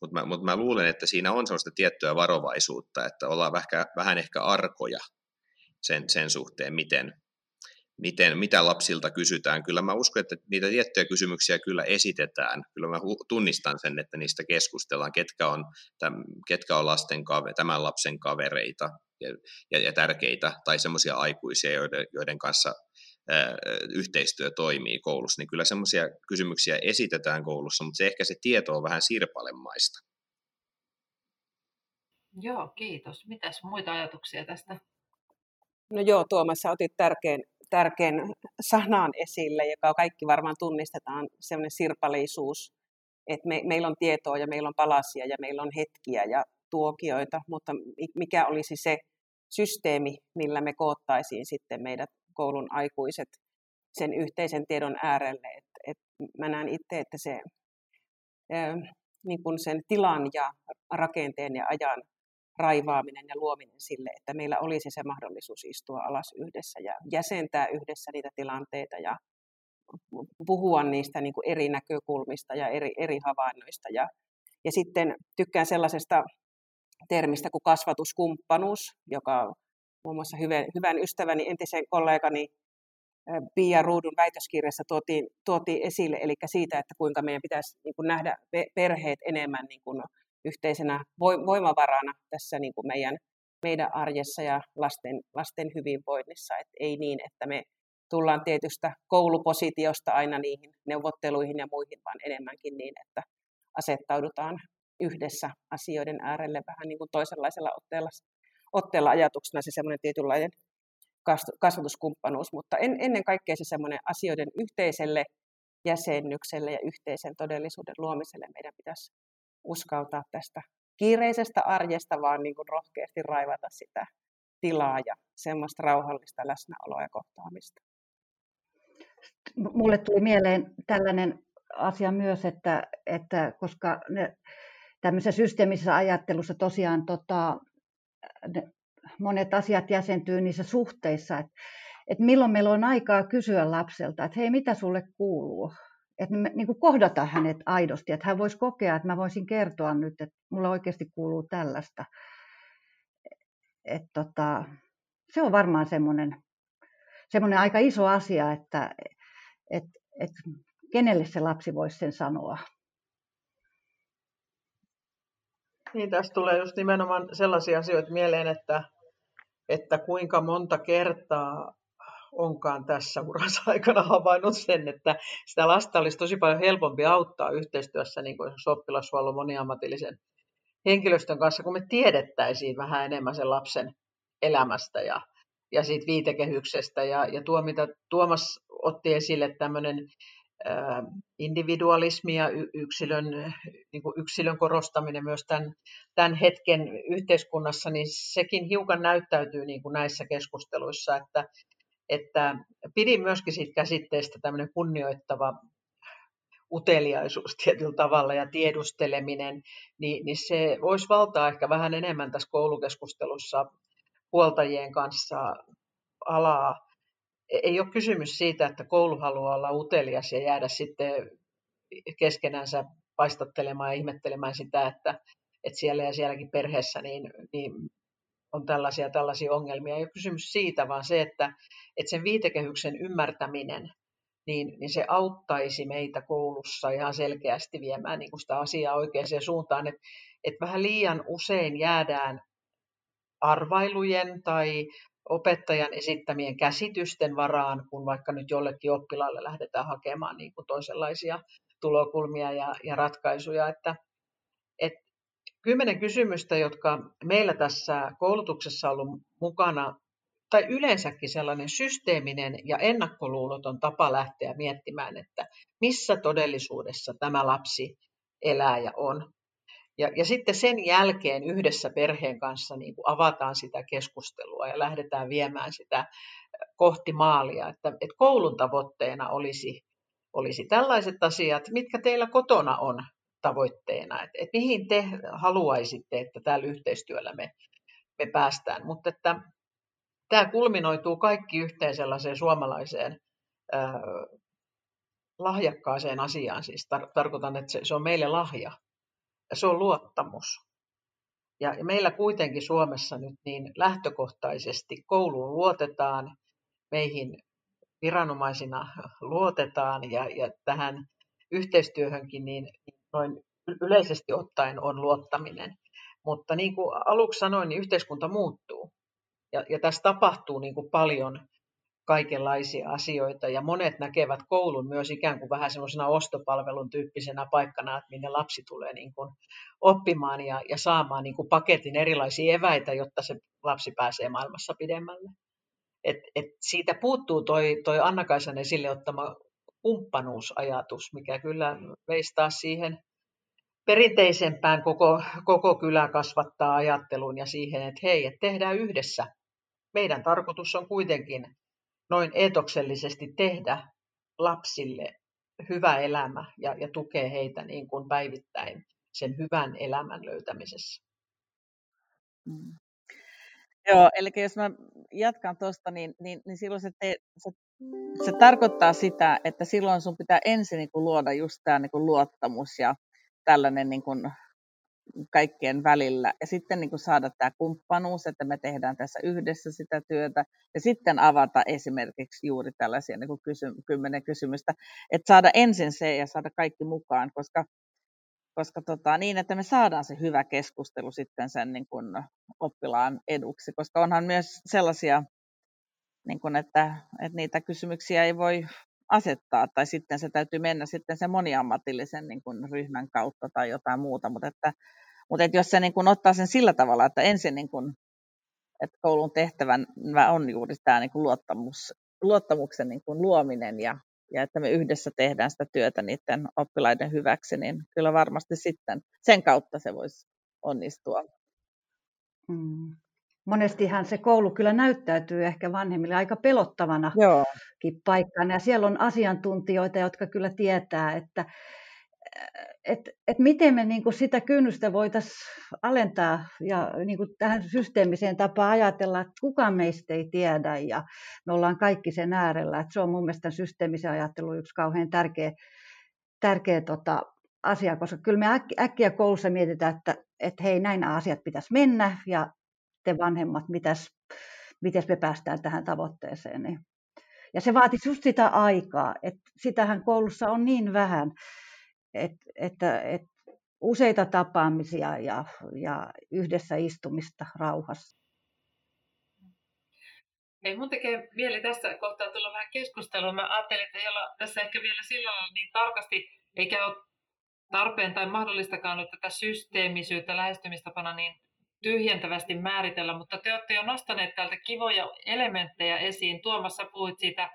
Mutta mä, mut mä luulen, että siinä on sellaista tiettyä varovaisuutta, että ollaan vähän, vähän ehkä arkoja sen, sen suhteen, miten, miten, mitä lapsilta kysytään. Kyllä mä uskon, että niitä tiettyjä kysymyksiä kyllä esitetään. Kyllä mä tunnistan sen, että niistä keskustellaan, ketkä on, täm, ketkä on lasten kave, tämän lapsen kavereita ja, ja, ja tärkeitä, tai semmoisia aikuisia, joiden, joiden kanssa ää, yhteistyö toimii koulussa, niin kyllä semmoisia kysymyksiä esitetään koulussa, mutta se ehkä se tieto on vähän sirpalemaista. Joo, kiitos. Mitäs muita ajatuksia tästä? No joo, Tuomas, sä otit tärkeän, tärkeän sanan esille, joka kaikki varmaan tunnistetaan, semmoinen sirpaleisuus, että me, meillä on tietoa ja meillä on palasia ja meillä on hetkiä ja tuokioita, mutta mikä olisi se systeemi, millä me koottaisiin sitten meidät koulun aikuiset sen yhteisen tiedon äärelle. Et, et mä näen itse, että se niin kun sen tilan ja rakenteen ja ajan raivaaminen ja luominen sille, että meillä olisi se mahdollisuus istua alas yhdessä ja jäsentää yhdessä niitä tilanteita ja puhua niistä niin kuin eri näkökulmista ja eri, eri havainnoista. Ja, ja sitten tykkään sellaisesta termistä kuin kasvatuskumppanuus, joka muun muassa hyvän, hyvän ystäväni, entisen kollegani Pia Ruudun väitöskirjassa tuotiin, tuotiin esille, eli siitä, että kuinka meidän pitäisi niin kuin nähdä perheet enemmän niin kuin yhteisenä voimavarana tässä niin kuin meidän, meidän arjessa ja lasten, lasten hyvinvoinnissa. Et ei niin, että me tullaan tietystä koulupositiosta aina niihin neuvotteluihin ja muihin, vaan enemmänkin niin, että asettaudutaan yhdessä asioiden äärelle vähän niin kuin toisenlaisella otteella, otteella ajatuksena se semmoinen tietynlainen kasvatuskumppanuus, mutta en, ennen kaikkea se semmoinen asioiden yhteiselle jäsennykselle ja yhteisen todellisuuden luomiselle meidän pitäisi uskaltaa tästä kiireisestä arjesta vaan niin kuin rohkeasti raivata sitä tilaa ja semmoista rauhallista läsnäoloa ja kohtaamista. Mulle tuli mieleen tällainen asia myös, että, että koska ne, tämmöisessä systeemisessä ajattelussa tosiaan tota, ne, monet asiat jäsentyy niissä suhteissa, että, että milloin meillä on aikaa kysyä lapselta, että hei, mitä sulle kuuluu? Että me niin kuin kohdata hänet aidosti, että hän voisi kokea, että mä voisin kertoa nyt, että mulle oikeasti kuuluu tällaista. Et tota, se on varmaan semmoinen, semmoinen aika iso asia, että et, et kenelle se lapsi voisi sen sanoa. Niin, tässä tulee just nimenomaan sellaisia asioita mieleen, että, että kuinka monta kertaa onkaan tässä uransa [laughs] aikana havainnut sen, että sitä lasta olisi tosi paljon helpompi auttaa yhteistyössä niin kuin oppilashuollon moniammatillisen henkilöstön kanssa, kun me tiedettäisiin vähän enemmän sen lapsen elämästä ja, ja siitä viitekehyksestä. Ja, ja tuo, mitä Tuomas otti esille, tämmöinen individualismi ja yksilön, niin kuin yksilön korostaminen myös tämän, tämän hetken yhteiskunnassa, niin sekin hiukan näyttäytyy niin kuin näissä keskusteluissa, että, että pidin myöskin siitä käsitteestä tämmöinen kunnioittava uteliaisuus tietyllä tavalla ja tiedusteleminen, niin, niin se voisi valtaa ehkä vähän enemmän tässä koulukeskustelussa huoltajien kanssa alaa. E-, ei ole kysymys siitä, että koulu haluaa olla utelias ja jäädä sitten keskenänsä paistattelemaan ja ihmettelemään sitä, että, että siellä ja sielläkin perheessä niin, niin on tällaisia tällaisia ongelmia. Ei ole kysymys siitä, vaan se, että, että sen viitekehyksen ymmärtäminen, niin, niin se auttaisi meitä koulussa ihan selkeästi viemään niin kuin sitä asiaa oikeaan suuntaan. Että et vähän liian usein jäädään arvailujen tai opettajan esittämien käsitysten varaan, kun vaikka nyt jollekin oppilaalle lähdetään hakemaan niin kuin toisenlaisia tulokulmia ja, ja ratkaisuja. Että, et kymmenen kysymystä, jotka meillä tässä koulutuksessa on ollut mukana, tai yleensäkin sellainen systeeminen ja ennakkoluuloton tapa lähteä miettimään, että missä todellisuudessa tämä lapsi elää ja on. Ja, ja sitten sen jälkeen yhdessä perheen kanssa niin kuin avataan sitä keskustelua ja lähdetään viemään sitä kohti maalia, että, että koulun tavoitteena olisi, olisi tällaiset asiat, mitkä teillä kotona on tavoitteena, että, että mihin te haluaisitte, että tällä yhteistyöllä me, me päästään. Mutta että tämä kulminoituu kaikki yhteen sellaiseen suomalaiseen äh, lahjakkaaseen asiaan. Siis tar- tarkoitan, että se, se on meille lahja ja se on luottamus. Ja, ja meillä kuitenkin Suomessa nyt niin lähtökohtaisesti kouluun luotetaan, meihin viranomaisina luotetaan ja, ja tähän yhteistyöhönkin niin, niin noin yleisesti ottaen on luottaminen. Mutta niin kuin aluksi sanoin, niin yhteiskunta muuttuu. Ja, ja tässä tapahtuu niin kuin paljon kaikenlaisia asioita ja monet näkevät koulun myös ikään kuin vähän semmoisena ostopalvelun tyyppisenä paikkana, että minne lapsi tulee niin kuin oppimaan ja, ja saamaan niin kuin paketin erilaisia eväitä, jotta se lapsi pääsee maailmassa pidemmälle. Et, et siitä puuttuu toi, toi Anna-Kaisan esille ottama kumppanuusajatus, mikä kyllä veisi taas siihen perinteisempään koko, koko kylä kasvattaa ajatteluun ja siihen, että hei, että tehdään yhdessä. Meidän tarkoitus on kuitenkin noin etoksellisesti tehdä lapsille hyvä elämä ja, ja tukea heitä niin kuin päivittäin sen hyvän elämän löytämisessä. Joo, eli jos mä jatkan tuosta, niin, niin, niin silloin se, te, se, se tarkoittaa sitä, että silloin sun pitää ensin niin kuin luoda just tämä niin kuin luottamus ja tällainen niin kuin kaikkien välillä. Ja sitten niin kuin saada tämä kumppanuus, että me tehdään tässä yhdessä sitä työtä. Ja sitten avata esimerkiksi juuri tällaisia niin kuin kysy- kymmenen kysymystä. Että saada ensin se ja saada kaikki mukaan, koska, koska tota, niin, että me saadaan se hyvä keskustelu sitten sen niin kuin oppilaan eduksi. Koska onhan myös sellaisia, niin kuin, että, että niitä kysymyksiä ei voi asettaa, tai sitten se täytyy mennä sitten sen moniammatillisen niin kuin ryhmän kautta tai jotain muuta, mutta, että, mutta että jos se niin kuin ottaa sen sillä tavalla, että ensin niin kuin että koulun tehtävänä on juuri tämä niin kuin luottamus, luottamuksen niin kuin luominen ja, ja että me yhdessä tehdään sitä työtä niiden oppilaiden hyväksi, niin kyllä varmasti sitten sen kautta se voisi onnistua. Mm. Monestihan se koulu kyllä näyttäytyy ehkä vanhemmille aika pelottavana paikkana. Ja siellä on asiantuntijoita, jotka kyllä tietää, että et, et miten me niin kuin sitä kynnystä voitaisiin alentaa ja niin kuin tähän systeemiseen tapaan ajatella, että kukaan meistä ei tiedä ja me ollaan kaikki sen äärellä. Et se on mun mielestä systeemisen ajattelun yksi kauhean tärkeä, tärkeä tota, asia, koska kyllä me äkkiä koulussa mietitään, että, että hei näin asiat pitäisi mennä ja te vanhemmat, mitäs, miten me päästään tähän tavoitteeseen. Niin. Ja se vaatisi just sitä aikaa, että sitähän koulussa on niin vähän, että, että, että useita tapaamisia ja, ja yhdessä istumista rauhassa. Ei mun tekee mieli tässä kohtaa tulla vähän keskustelua. Mä ajattelin, että ei olla tässä ehkä vielä sillä niin tarkasti, eikä ole tarpeen tai mahdollistakaan nyt tätä systeemisyyttä lähestymistapana niin tyhjentävästi määritellä, mutta te olette jo nostaneet täältä kivoja elementtejä esiin. Tuomassa puhuit siitä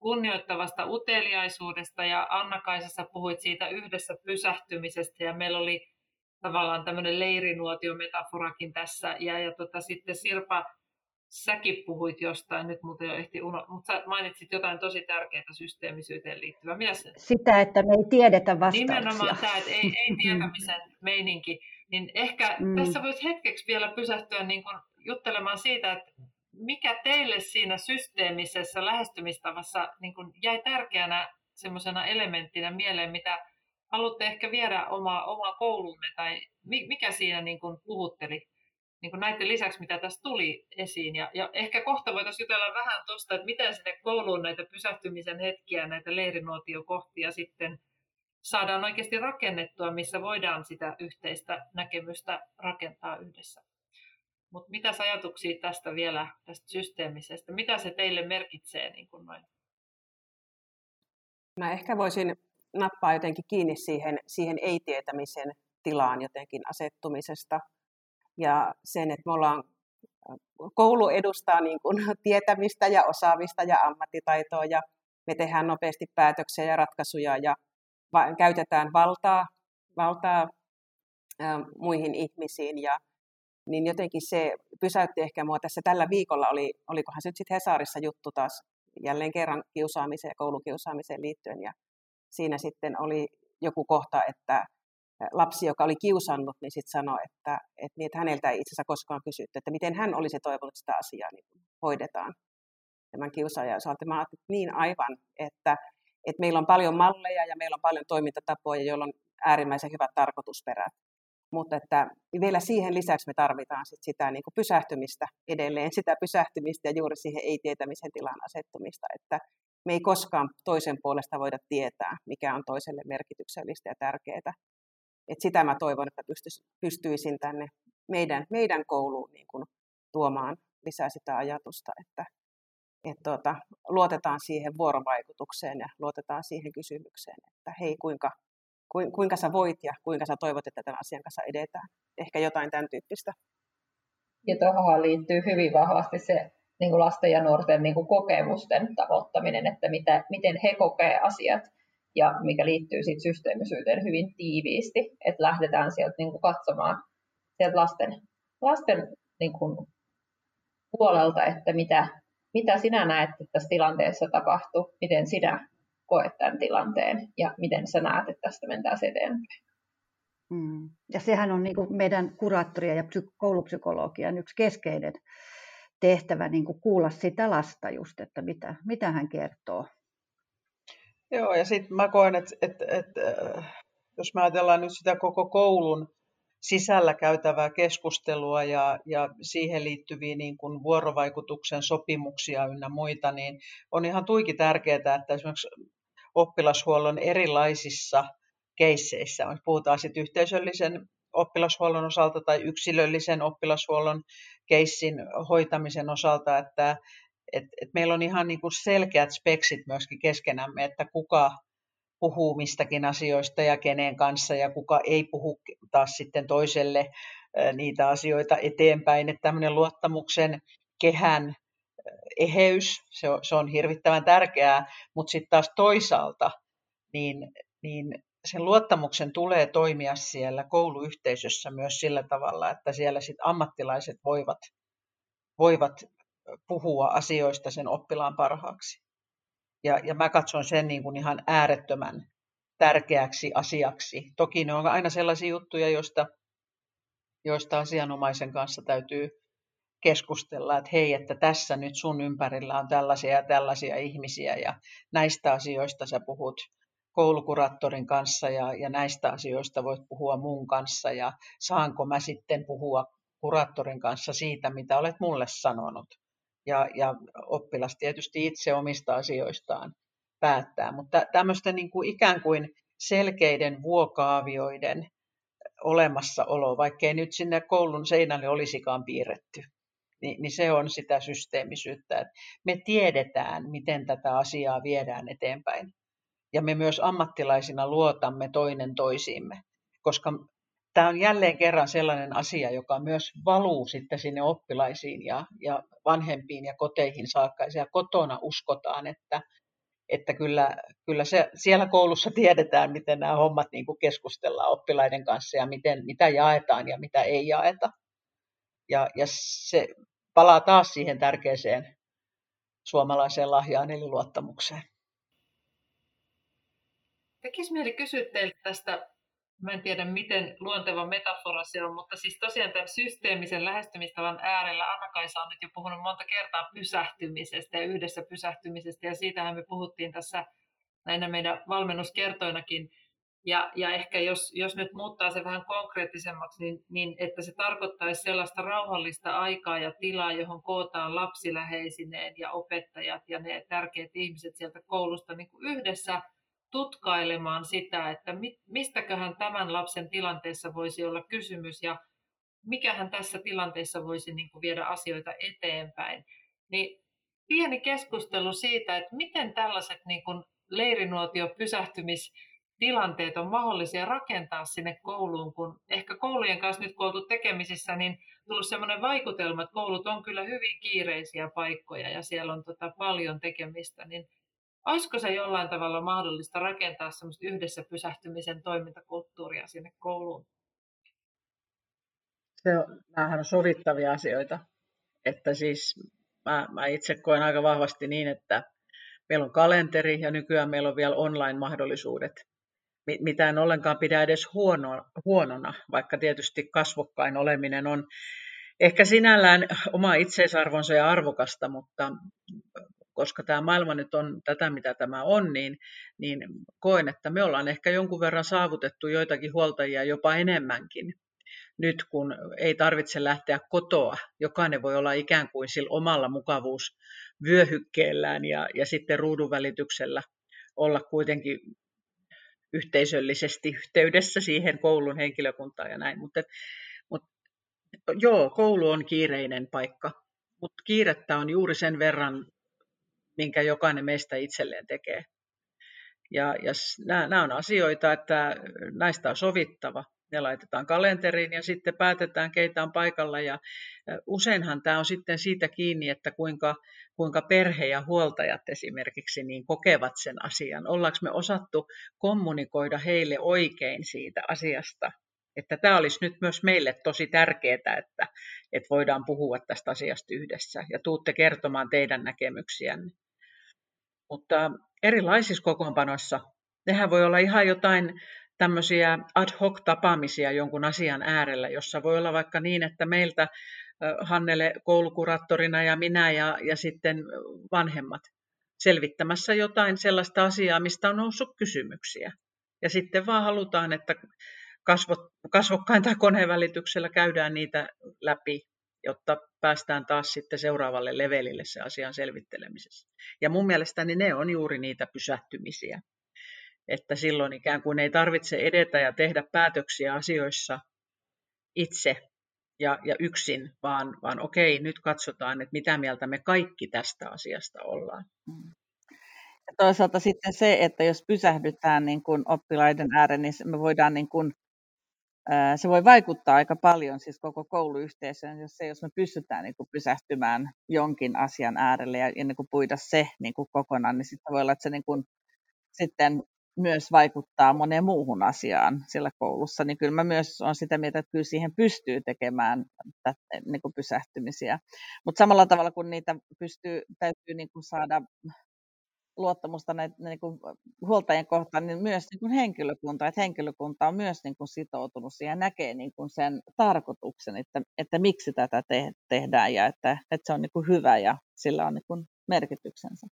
kunnioittavasta uteliaisuudesta ja Anna-Kaisassa puhuit siitä yhdessä pysähtymisestä ja meillä oli tavallaan tämmöinen leirinuotio-metaforakin tässä ja, ja tota, sitten Sirpa, säkin puhuit jostain, nyt muuten jo ehti uno, mutta sä mainitsit jotain tosi tärkeää systeemisyyteen liittyvää. Mies... Sitä, että me ei tiedetä vastauksia. Nimenomaan tämä, että ei, ei [laughs] tietämisen meininki. Niin ehkä mm. tässä voisi hetkeksi vielä pysähtyä niin kun juttelemaan siitä, että mikä teille siinä systeemisessä lähestymistavassa niin kun jäi tärkeänä semmoisena elementtinä mieleen, mitä haluatte ehkä viedä oma, oma koulunne tai mikä siinä niin kun puhutteli niin kuin näiden lisäksi, mitä tässä tuli esiin. Ja, ja ehkä kohta voitaisiin jutella vähän tuosta, että miten sinne kouluun näitä pysähtymisen hetkiä, näitä leirinuotiokohtia sitten saadaan oikeasti rakennettua, missä voidaan sitä yhteistä näkemystä rakentaa yhdessä. Mutta mitä ajatuksia tästä vielä, tästä systeemisestä? Mitä se teille merkitsee? Niin kuin noin? Mä ehkä voisin nappaa jotenkin kiinni siihen, siihen ei-tietämisen tilaan jotenkin asettumisesta. Ja sen, että me ollaan, koulu edustaa niin kuin [laughs] tietämistä ja osaamista ja ammattitaitoa ja me tehdään nopeasti päätöksiä ja ratkaisuja ja käytetään valtaa, valtaa ä, muihin ihmisiin ja niin jotenkin se pysäytti ehkä mua tässä tällä viikolla, oli, olikohan se nyt sitten Hesarissa juttu taas jälleen kerran kiusaamiseen ja koulukiusaamiseen liittyen ja siinä sitten oli joku kohta, että lapsi, joka oli kiusannut, niin sitten sanoi, että, että, niin, että häneltä ei itse asiassa koskaan kysytty, että miten hän olisi toivonut sitä asiaa niin hoidetaan tämän kiusaajan osalta. Mä ajattelin, niin aivan, että, että meillä on paljon malleja ja meillä on paljon toimintatapoja, joilla on äärimmäisen hyvät tarkoitusperät. Mutta että vielä siihen lisäksi me tarvitaan sit sitä niin kuin pysähtymistä edelleen, sitä pysähtymistä ja juuri siihen ei-tietämisen tilan asettumista, että me ei koskaan toisen puolesta voida tietää, mikä on toiselle merkityksellistä ja tärkeää. Et sitä mä toivon, että pystyisin tänne meidän, meidän kouluun niin kuin tuomaan lisää sitä ajatusta, että, että tuota, luotetaan siihen vuorovaikutukseen ja luotetaan siihen kysymykseen, että hei, kuinka, kuinka sä voit ja kuinka sä toivot, että tämän asian kanssa edetään. Ehkä jotain tämän tyyppistä. Ja tuohon liittyy hyvin vahvasti se niin kuin lasten ja nuorten niin kuin kokemusten tavoittaminen, että mitä, miten he kokee asiat ja mikä liittyy sit systeemisyyteen hyvin tiiviisti, että lähdetään sieltä niin kuin katsomaan sieltä lasten, lasten niin kuin puolelta, että mitä, mitä sinä näet, että tässä tilanteessa tapahtuu, miten sinä koet tämän tilanteen ja miten sä näet, että tästä mentäisiin eteenpäin. Mm. Ja sehän on niin kuin meidän kuraattoria ja koulupsykologian yksi keskeinen tehtävä niin kuin kuulla sitä lasta just, että mitä, mitä hän kertoo. Joo, ja sitten mä koen, että, että, että jos me ajatellaan nyt sitä koko koulun sisällä käytävää keskustelua ja, ja siihen liittyviä niin kuin vuorovaikutuksen sopimuksia ynnä muita, niin on ihan tuiki tärkeää, että esimerkiksi oppilashuollon erilaisissa keisseissä, puhutaan sitten yhteisöllisen oppilashuollon osalta tai yksilöllisen oppilashuollon keissin hoitamisen osalta, että et, et meillä on ihan niin kuin selkeät speksit myöskin keskenämme, että kuka puhuu mistäkin asioista ja kenen kanssa ja kuka ei puhu taas sitten toiselle niitä asioita eteenpäin, että tämmöinen luottamuksen kehän eheys, se on, se on hirvittävän tärkeää, mutta sitten taas toisaalta, niin, niin sen luottamuksen tulee toimia siellä kouluyhteisössä myös sillä tavalla, että siellä sit ammattilaiset voivat, voivat puhua asioista sen oppilaan parhaaksi. Ja, ja mä katson sen niin kuin ihan äärettömän tärkeäksi asiaksi. Toki ne on aina sellaisia juttuja, joista, joista asianomaisen kanssa täytyy keskustella, että hei, että tässä nyt sun ympärillä on tällaisia ja tällaisia ihmisiä ja näistä asioista sä puhut koulukuraattorin kanssa ja, ja näistä asioista voit puhua mun kanssa ja saanko mä sitten puhua kuraattorin kanssa siitä, mitä olet mulle sanonut. Ja, ja oppilas tietysti itse omista asioistaan päättää, mutta tämmöisten niin kuin ikään kuin selkeiden vuokaavioiden olemassaolo, vaikkei nyt sinne koulun seinälle olisikaan piirretty, niin, niin se on sitä systeemisyyttä. Että me tiedetään, miten tätä asiaa viedään eteenpäin. Ja me myös ammattilaisina luotamme toinen toisiimme, koska tämä on jälleen kerran sellainen asia, joka myös valuu sitten sinne oppilaisiin ja, ja vanhempiin ja koteihin saakka. Ja kotona uskotaan, että, että kyllä, kyllä se, siellä koulussa tiedetään, miten nämä hommat niin kuin keskustellaan oppilaiden kanssa ja miten, mitä jaetaan ja mitä ei jaeta. Ja, ja se palaa taas siihen tärkeäseen suomalaiseen lahjaan eli luottamukseen. Tekisi mieli kysyä teiltä tästä, mä en tiedä miten luonteva metafora se on, mutta siis tosiaan tämän systeemisen lähestymistavan äärellä Anna-Kaisa on nyt jo puhunut monta kertaa pysähtymisestä ja yhdessä pysähtymisestä ja siitähän me puhuttiin tässä näinä meidän valmennuskertoinakin ja, ja ehkä jos, jos nyt muuttaa se vähän konkreettisemmaksi, niin, niin että se tarkoittaisi sellaista rauhallista aikaa ja tilaa, johon kootaan lapsiläheisineen ja opettajat ja ne tärkeät ihmiset sieltä koulusta niin kuin yhdessä tutkailemaan sitä, että mistäköhän tämän lapsen tilanteessa voisi olla kysymys ja mikähän tässä tilanteessa voisi niin kuin viedä asioita eteenpäin. Niin pieni keskustelu siitä, että miten tällaiset niin kuin leirinuotio pysähtymis tilanteet on mahdollisia rakentaa sinne kouluun, kun ehkä koulujen kanssa nyt kun oltu tekemisissä, niin tullut sellainen vaikutelma, että koulut on kyllä hyvin kiireisiä paikkoja ja siellä on tota paljon tekemistä, niin olisiko se jollain tavalla mahdollista rakentaa semmoista yhdessä pysähtymisen toimintakulttuuria sinne kouluun? Se on, nämähän on sovittavia asioita. Että siis mä, mä itse koen aika vahvasti niin, että meillä on kalenteri ja nykyään meillä on vielä online-mahdollisuudet mitä en ollenkaan pidä edes huono, huonona, vaikka tietysti kasvokkain oleminen on ehkä sinällään oma itseisarvonsa ja arvokasta, mutta koska tämä maailma nyt on tätä, mitä tämä on, niin, niin koen, että me ollaan ehkä jonkun verran saavutettu joitakin huoltajia jopa enemmänkin nyt, kun ei tarvitse lähteä kotoa. Jokainen voi olla ikään kuin sillä omalla mukavuusvyöhykkeellään ja, ja sitten ruudun välityksellä olla kuitenkin yhteisöllisesti yhteydessä siihen koulun henkilökuntaan ja näin. Mutta, mutta joo, koulu on kiireinen paikka, mutta kiirettä on juuri sen verran, minkä jokainen meistä itselleen tekee. Ja, ja nämä, nämä on asioita, että näistä on sovittava ne laitetaan kalenteriin ja sitten päätetään, keitä on paikalla. Ja useinhan tämä on sitten siitä kiinni, että kuinka, kuinka perhe ja huoltajat esimerkiksi niin kokevat sen asian. Ollaanko me osattu kommunikoida heille oikein siitä asiasta? Että tämä olisi nyt myös meille tosi tärkeää, että, että voidaan puhua tästä asiasta yhdessä ja tuutte kertomaan teidän näkemyksiänne. Mutta erilaisissa kokoonpanoissa, nehän voi olla ihan jotain tämmöisiä ad hoc tapaamisia jonkun asian äärellä, jossa voi olla vaikka niin, että meiltä Hannele koulukuraattorina ja minä ja, ja sitten vanhemmat selvittämässä jotain sellaista asiaa, mistä on noussut kysymyksiä. Ja sitten vaan halutaan, että kasvot, kasvokkain tai koneen välityksellä käydään niitä läpi, jotta päästään taas sitten seuraavalle levelille se asian selvittelemisessä. Ja mun mielestäni ne on juuri niitä pysähtymisiä että silloin ikään kuin ei tarvitse edetä ja tehdä päätöksiä asioissa itse ja, ja yksin, vaan, vaan okei, nyt katsotaan, että mitä mieltä me kaikki tästä asiasta ollaan. Mm. Ja toisaalta sitten se, että jos pysähdytään niin kuin oppilaiden ääreen, niin me voidaan niin kuin se voi vaikuttaa aika paljon siis koko kouluyhteisöön, jos, se, jos me pystytään niin kuin pysähtymään jonkin asian äärelle ja ennen kuin puida se niin kuin kokonaan, niin sitten voi olla, että se niin kuin, sitten myös vaikuttaa moneen muuhun asiaan siellä koulussa, niin kyllä mä myös olen sitä mieltä, että kyllä siihen pystyy tekemään niin kuin pysähtymisiä. Mutta samalla tavalla kun niitä pystyy, täytyy niin kuin saada luottamusta näitä, niin kuin huoltajien kohtaan, niin myös niin kuin henkilökunta, että henkilökunta on myös niin kuin sitoutunut siihen ja näkee niin kuin sen tarkoituksen, että, että miksi tätä te, tehdään ja että, että se on niin kuin hyvä ja sillä on niin kuin merkityksensä.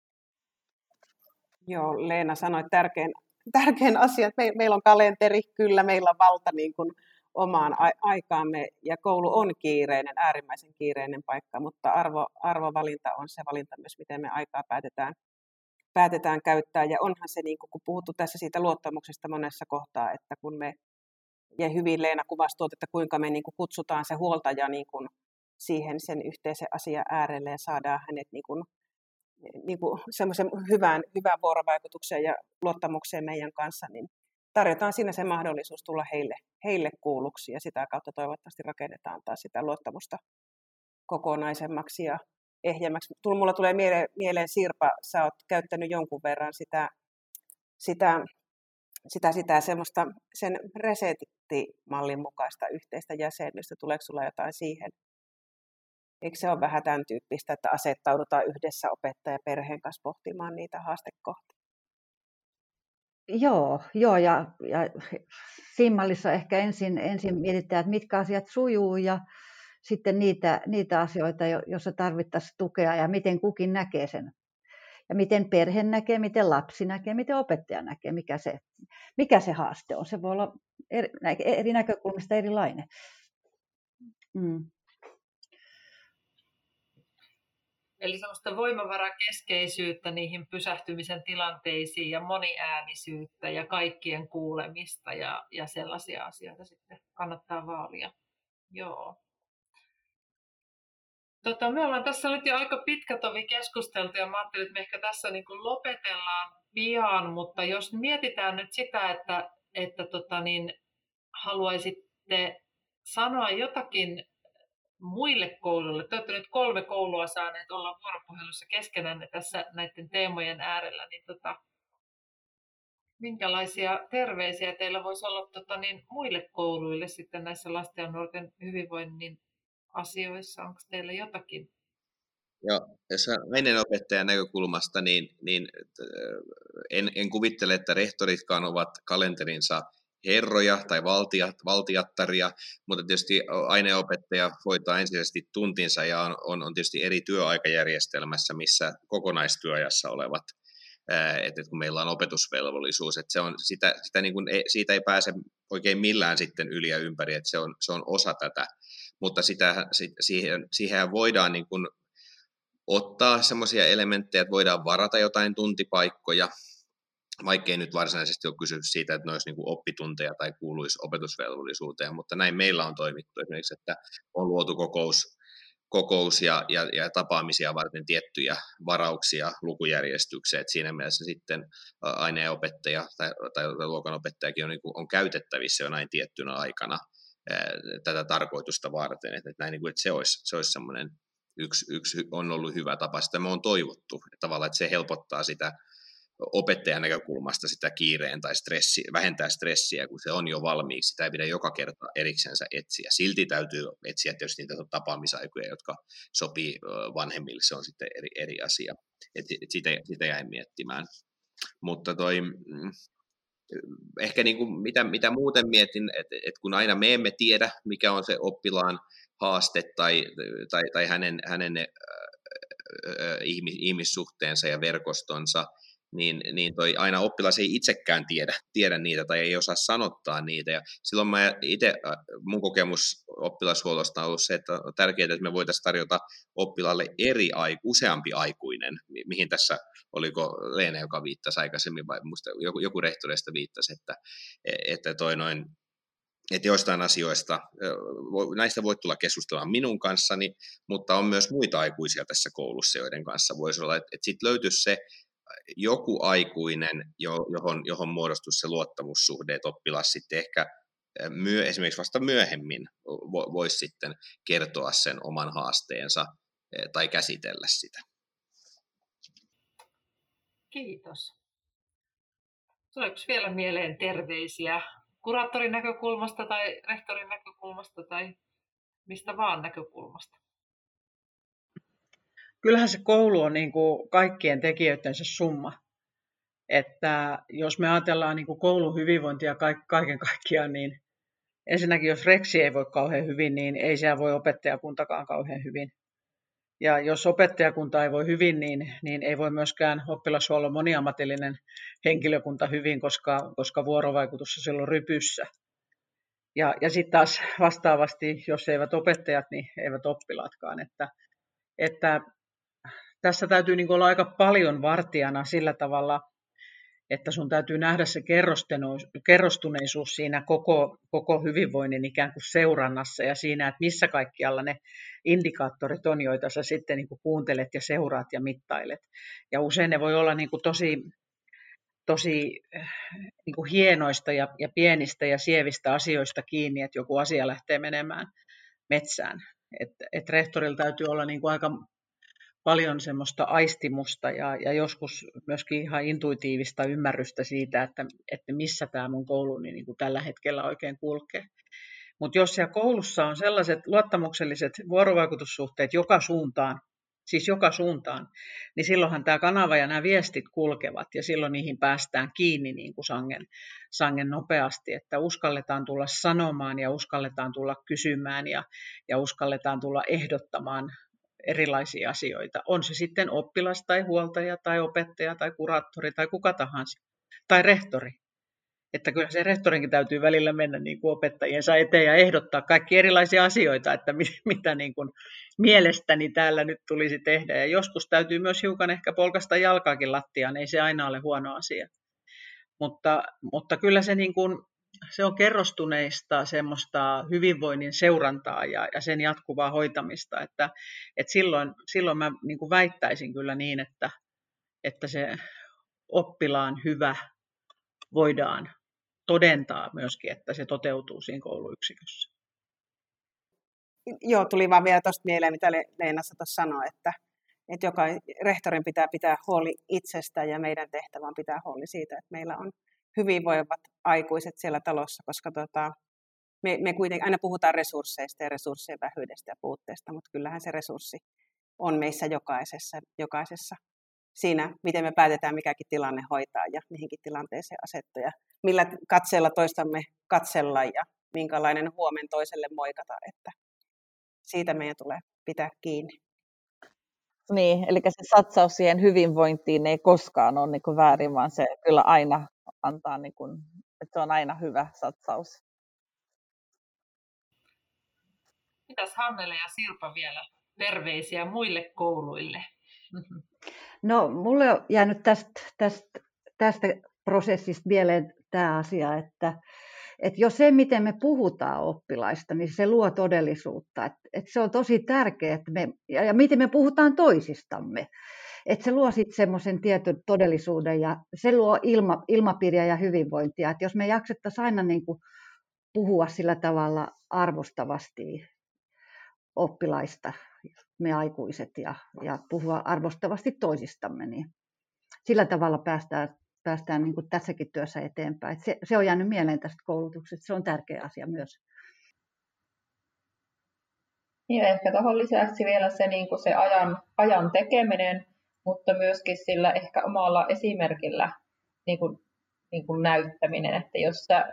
Joo, Leena sanoi tärkein, tärkein asia, että me, meillä on kalenteri, kyllä meillä on valta niin kuin omaan a- aikaamme ja koulu on kiireinen, äärimmäisen kiireinen paikka, mutta arvo, arvovalinta on se valinta myös, miten me aikaa päätetään päätetään käyttää. Ja onhan se, niin kun puhuttu tässä siitä luottamuksesta monessa kohtaa, että kun me, ja hyvin Leena kuvasi tuot, että kuinka me niin kutsutaan se huoltaja niin kuin siihen sen yhteisen asian äärelle ja saadaan hänet niin kuin, niin kuin semmoisen hyvään, hyvään vuorovaikutukseen ja luottamukseen meidän kanssa, niin tarjotaan siinä se mahdollisuus tulla heille, heille kuulluksi ja sitä kautta toivottavasti rakennetaan taas sitä luottamusta kokonaisemmaksi ja ehjemmäksi. Mulla tulee mieleen, mieleen Sirpa, sä oot käyttänyt jonkun verran sitä, sitä, sitä, sitä semmoista, sen resettimallin mukaista yhteistä jäsenyystä. Tuleeko sulla jotain siihen? Eikö se ole vähän tämän tyyppistä, että asettaudutaan yhdessä opettaja perheen kanssa pohtimaan niitä haastekohtia? Joo, joo ja, ja siinä mallissa ehkä ensin, ensin mietitään, että mitkä asiat sujuu ja sitten niitä, niitä asioita, joissa tarvittaisiin tukea ja miten kukin näkee sen. Ja miten perhe näkee, miten lapsi näkee, miten opettaja näkee, mikä se, mikä se haaste on. Se voi olla eri, eri näkökulmista erilainen. Mm. Eli sellaista voimavarakeskeisyyttä niihin pysähtymisen tilanteisiin ja moniäänisyyttä ja kaikkien kuulemista ja, ja sellaisia asioita sitten kannattaa vaalia. Joo. Tota, me ollaan tässä nyt jo aika pitkä tovi keskusteltu ja mä ajattelin, että me ehkä tässä niin kuin lopetellaan pian, mutta jos mietitään nyt sitä, että, että tota niin, haluaisitte sanoa jotakin muille kouluille. Te olette nyt kolme koulua saaneet olla vuoropuhelussa keskenään tässä näiden teemojen äärellä, niin tota, minkälaisia terveisiä teillä voisi olla tota, niin, muille kouluille sitten näissä lasten ja nuorten hyvinvoinnin asioissa? Onko teillä jotakin? Joo, jos aineenopettajan näkökulmasta, niin, niin en, en kuvittele, että rehtoritkaan ovat kalenterinsa herroja tai valtiat, valtiattaria, mutta tietysti aineopettaja hoitaa ensisijaisesti tuntinsa ja on, on, on tietysti eri työaikajärjestelmässä, missä kokonaistyöajassa olevat että kun meillä on opetusvelvollisuus, että se on, sitä, sitä niin kuin, siitä ei pääse oikein millään sitten yli ja ympäri, että se on, se on osa tätä. Mutta sitä, siihen, siihen voidaan niin kuin ottaa sellaisia elementtejä, että voidaan varata jotain tuntipaikkoja, vaikkei nyt varsinaisesti ole kysymys siitä, että ne olisi niin oppitunteja tai kuuluisi opetusvelvollisuuteen, mutta näin meillä on toimittu. Esimerkiksi, että on luotu kokous, kokous ja, ja, ja tapaamisia varten tiettyjä varauksia lukujärjestykseen, että siinä mielessä sitten aineenopettaja tai, tai luokanopettajakin on, niin kuin, on käytettävissä jo näin tiettynä aikana tätä tarkoitusta varten, että, näin, kuin, että se olisi, se olisi semmoinen yksi, yksi on ollut hyvä tapa, sitä me on toivottu, että tavallaan että se helpottaa sitä opettajan näkökulmasta sitä kiireen tai stressi, vähentää stressiä, kun se on jo valmiiksi, sitä ei pidä joka kerta eriksensä etsiä. Silti täytyy etsiä tietysti niitä tapaamisaikoja, jotka sopii vanhemmille, se on sitten eri, eri asia. Et, et sitä, sitä jäin miettimään. Mutta toi, mm, ehkä niin kuin mitä, mitä muuten mietin, että, että kun aina me emme tiedä, mikä on se oppilaan haaste tai, tai, tai hänen, hänen äh, ihmissuhteensa ja verkostonsa, niin, niin toi aina oppilas ei itsekään tiedä, tiedä niitä tai ei osaa sanottaa niitä. Ja silloin mä itse, mun kokemus oppilashuollosta on ollut se, että on tärkeää, että me voitaisiin tarjota oppilaalle eri useampi aikuinen, mihin tässä oliko Leena, joka viittasi aikaisemmin, vai musta joku, joku rehtoreista viittasi, että, että toi noin, että joistain asioista, näistä voi tulla keskustelemaan minun kanssani, mutta on myös muita aikuisia tässä koulussa, joiden kanssa voisi olla, että, että sitten löytyisi se joku aikuinen, johon, johon muodostuisi se luottamussuhde, että oppilas sitten ehkä myö, esimerkiksi vasta myöhemmin voisi sitten kertoa sen oman haasteensa tai käsitellä sitä. Kiitos. Tuleeko vielä mieleen terveisiä kuraattorin näkökulmasta tai rehtorin näkökulmasta tai mistä vaan näkökulmasta? Kyllähän se koulu on niin kuin kaikkien tekijöidensä summa. Että jos me ajatellaan niin kuin koulun hyvinvointia kaiken kaikkiaan, niin ensinnäkin jos reksi ei voi kauhean hyvin, niin ei siellä voi opettajakuntakaan kauhean hyvin. Ja jos opettajakunta ei voi hyvin, niin, niin ei voi myöskään oppilashuollon moniammatillinen henkilökunta hyvin, koska, koska vuorovaikutus on silloin rypyssä. Ja, ja sitten taas vastaavasti, jos eivät opettajat, niin eivät oppilaatkaan. Että, että tässä täytyy niin olla aika paljon vartijana sillä tavalla, että sun täytyy nähdä se kerrostuneisuus siinä koko, koko hyvinvoinnin ikään kuin seurannassa ja siinä, että missä kaikkialla ne indikaattorit on, joita sä sitten niin kuuntelet ja seuraat ja mittailet. Ja usein ne voi olla niin tosi, tosi niin hienoista ja, ja pienistä ja sievistä asioista kiinni, että joku asia lähtee menemään metsään. Et, et rehtorilla täytyy olla niin aika paljon semmoista aistimusta ja, ja joskus myöskin ihan intuitiivista ymmärrystä siitä, että, että missä tämä mun kouluni niin kuin tällä hetkellä oikein kulkee. Mutta jos siellä koulussa on sellaiset luottamukselliset vuorovaikutussuhteet joka suuntaan, siis joka suuntaan, niin silloinhan tämä kanava ja nämä viestit kulkevat ja silloin niihin päästään kiinni niin kuin sangen, sangen nopeasti, että uskalletaan tulla sanomaan ja uskalletaan tulla kysymään ja, ja uskalletaan tulla ehdottamaan erilaisia asioita. On se sitten oppilas tai huoltaja tai opettaja tai kuraattori tai kuka tahansa tai rehtori. Että kyllä se rehtorinkin täytyy välillä mennä niin kuin opettajiensa eteen ja ehdottaa kaikki erilaisia asioita, että [laughs] mitä niin kuin mielestäni täällä nyt tulisi tehdä. Ja joskus täytyy myös hiukan ehkä polkasta jalkaakin lattiaan, ei se aina ole huono asia. Mutta, mutta kyllä se niin kuin se on kerrostuneista semmoista hyvinvoinnin seurantaa ja, ja sen jatkuvaa hoitamista, että, että silloin, silloin mä niin kuin väittäisin kyllä niin, että, että se oppilaan hyvä voidaan todentaa myöskin, että se toteutuu siinä kouluyksikössä. Joo, tuli vaan vielä tuosta mieleen, mitä Leenassa tuossa sanoi, että, että joka rehtorin pitää pitää huoli itsestään ja meidän tehtävä on pitää huoli siitä, että meillä on hyvinvoivat aikuiset siellä talossa, koska tota, me, me kuitenkin aina puhutaan resursseista ja resurssien vähyydestä ja puutteesta, mutta kyllähän se resurssi on meissä jokaisessa, jokaisessa siinä, miten me päätetään mikäkin tilanne hoitaa ja mihinkin tilanteeseen asettua ja millä katseella toistamme katsella ja minkälainen huomen toiselle moikata, että siitä meidän tulee pitää kiinni. Niin, eli se satsaus siihen hyvinvointiin ei koskaan ole niin väärin, vaan se kyllä aina antaa, niin kuin, että se on aina hyvä satsaus. Mitäs Hannele ja Sirpa vielä terveisiä muille kouluille? [laughs] No, mulle on jäänyt tästä, tästä, tästä prosessista mieleen tämä asia, että, että jos se, miten me puhutaan oppilaista, niin se luo todellisuutta. Että, että se on tosi tärkeää, että me, ja, ja miten me puhutaan toisistamme että se luo sitten semmoisen tietyn todellisuuden ja se luo ilma, ilmapiiriä ja hyvinvointia. Että jos me jaksettaisiin aina niin kuin puhua sillä tavalla arvostavasti oppilaista, me aikuiset, ja, ja puhua arvostavasti toisistamme, niin sillä tavalla päästään, päästään niin kuin tässäkin työssä eteenpäin. se, se on jäänyt mieleen tästä koulutuksesta, se on tärkeä asia myös. Ja ehkä tuohon lisäksi vielä se, niin kuin se ajan, ajan tekeminen, mutta myöskin sillä ehkä omalla esimerkillä niin kuin, niin kuin näyttäminen, että jos sä,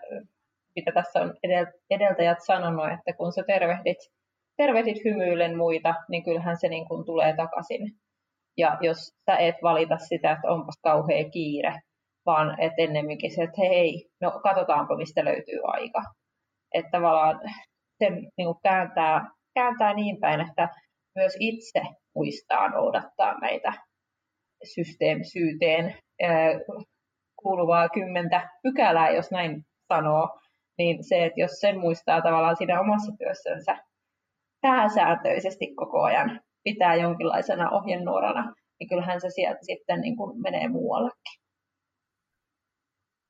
mitä tässä on edeltäjät sanonut, että kun sä tervehdit, tervehdit hymyillen muita, niin kyllähän se niin kuin tulee takaisin. Ja jos sä et valita sitä, että onpas kauhea kiire, vaan että ennemminkin se, että hei, no katsotaanpa mistä löytyy aika. Että tavallaan se niin kuin kääntää, kääntää niin päin, että myös itse muistaa noudattaa meitä systeemisyyteen kuuluvaa kymmentä pykälää, jos näin sanoo, niin se, että jos sen muistaa tavallaan siinä omassa työssänsä pääsääntöisesti koko ajan pitää jonkinlaisena ohjenuorana, niin kyllähän se sieltä sitten niin kuin menee muuallekin.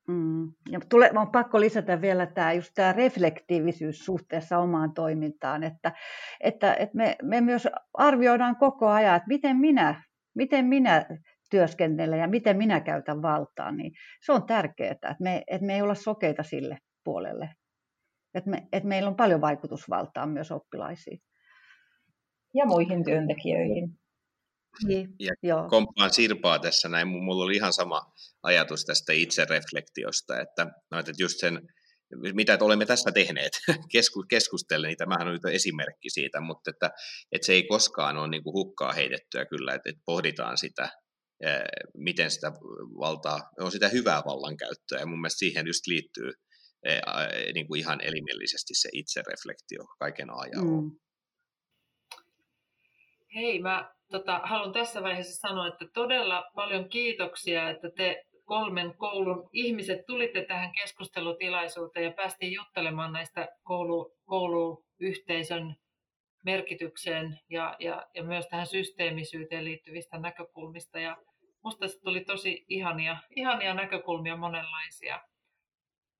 Mm. Ja tule, on pakko lisätä vielä tämä, just tämä reflektiivisyys suhteessa omaan toimintaan, että, että, että me, me myös arvioidaan koko ajan, että miten minä, miten minä työskentelen ja miten minä käytän valtaa, niin se on tärkeää, että me, että me ei olla sokeita sille puolelle, että, me, että meillä on paljon vaikutusvaltaa myös oppilaisiin. Ja muihin työntekijöihin. Niin, ja joo. komppaan Sirpaa tässä näin, mulla oli ihan sama ajatus tästä itsereflektiosta, että, no, että just sen, mitä että olemme tässä tehneet, [laughs] keskustellen, niin tämähän on nyt esimerkki siitä, mutta että, että se ei koskaan ole niin kuin hukkaa heitettyä kyllä, että, että pohditaan sitä, miten sitä valtaa, on sitä hyvää vallankäyttöä, ja mun mielestä siihen just liittyy niin kuin ihan elimellisesti se itsereflektio kaiken ajan. Mm. Hei, mä tota, haluan tässä vaiheessa sanoa, että todella paljon kiitoksia, että te kolmen koulun ihmiset tulitte tähän keskustelutilaisuuteen ja päästiin juttelemaan näistä koulu, kouluyhteisön merkitykseen ja, ja, ja myös tähän systeemisyyteen liittyvistä näkökulmista. Ja musta tuli tosi ihania, ihania näkökulmia monenlaisia.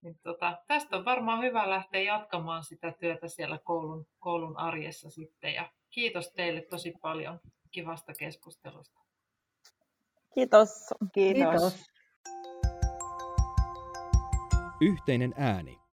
Niin tota, tästä on varmaan hyvä lähteä jatkamaan sitä työtä siellä koulun, koulun arjessa sitten. Ja kiitos teille tosi paljon kivasta keskustelusta. Kiitos. Kiitos. Kiitos. Yhteinen ääni.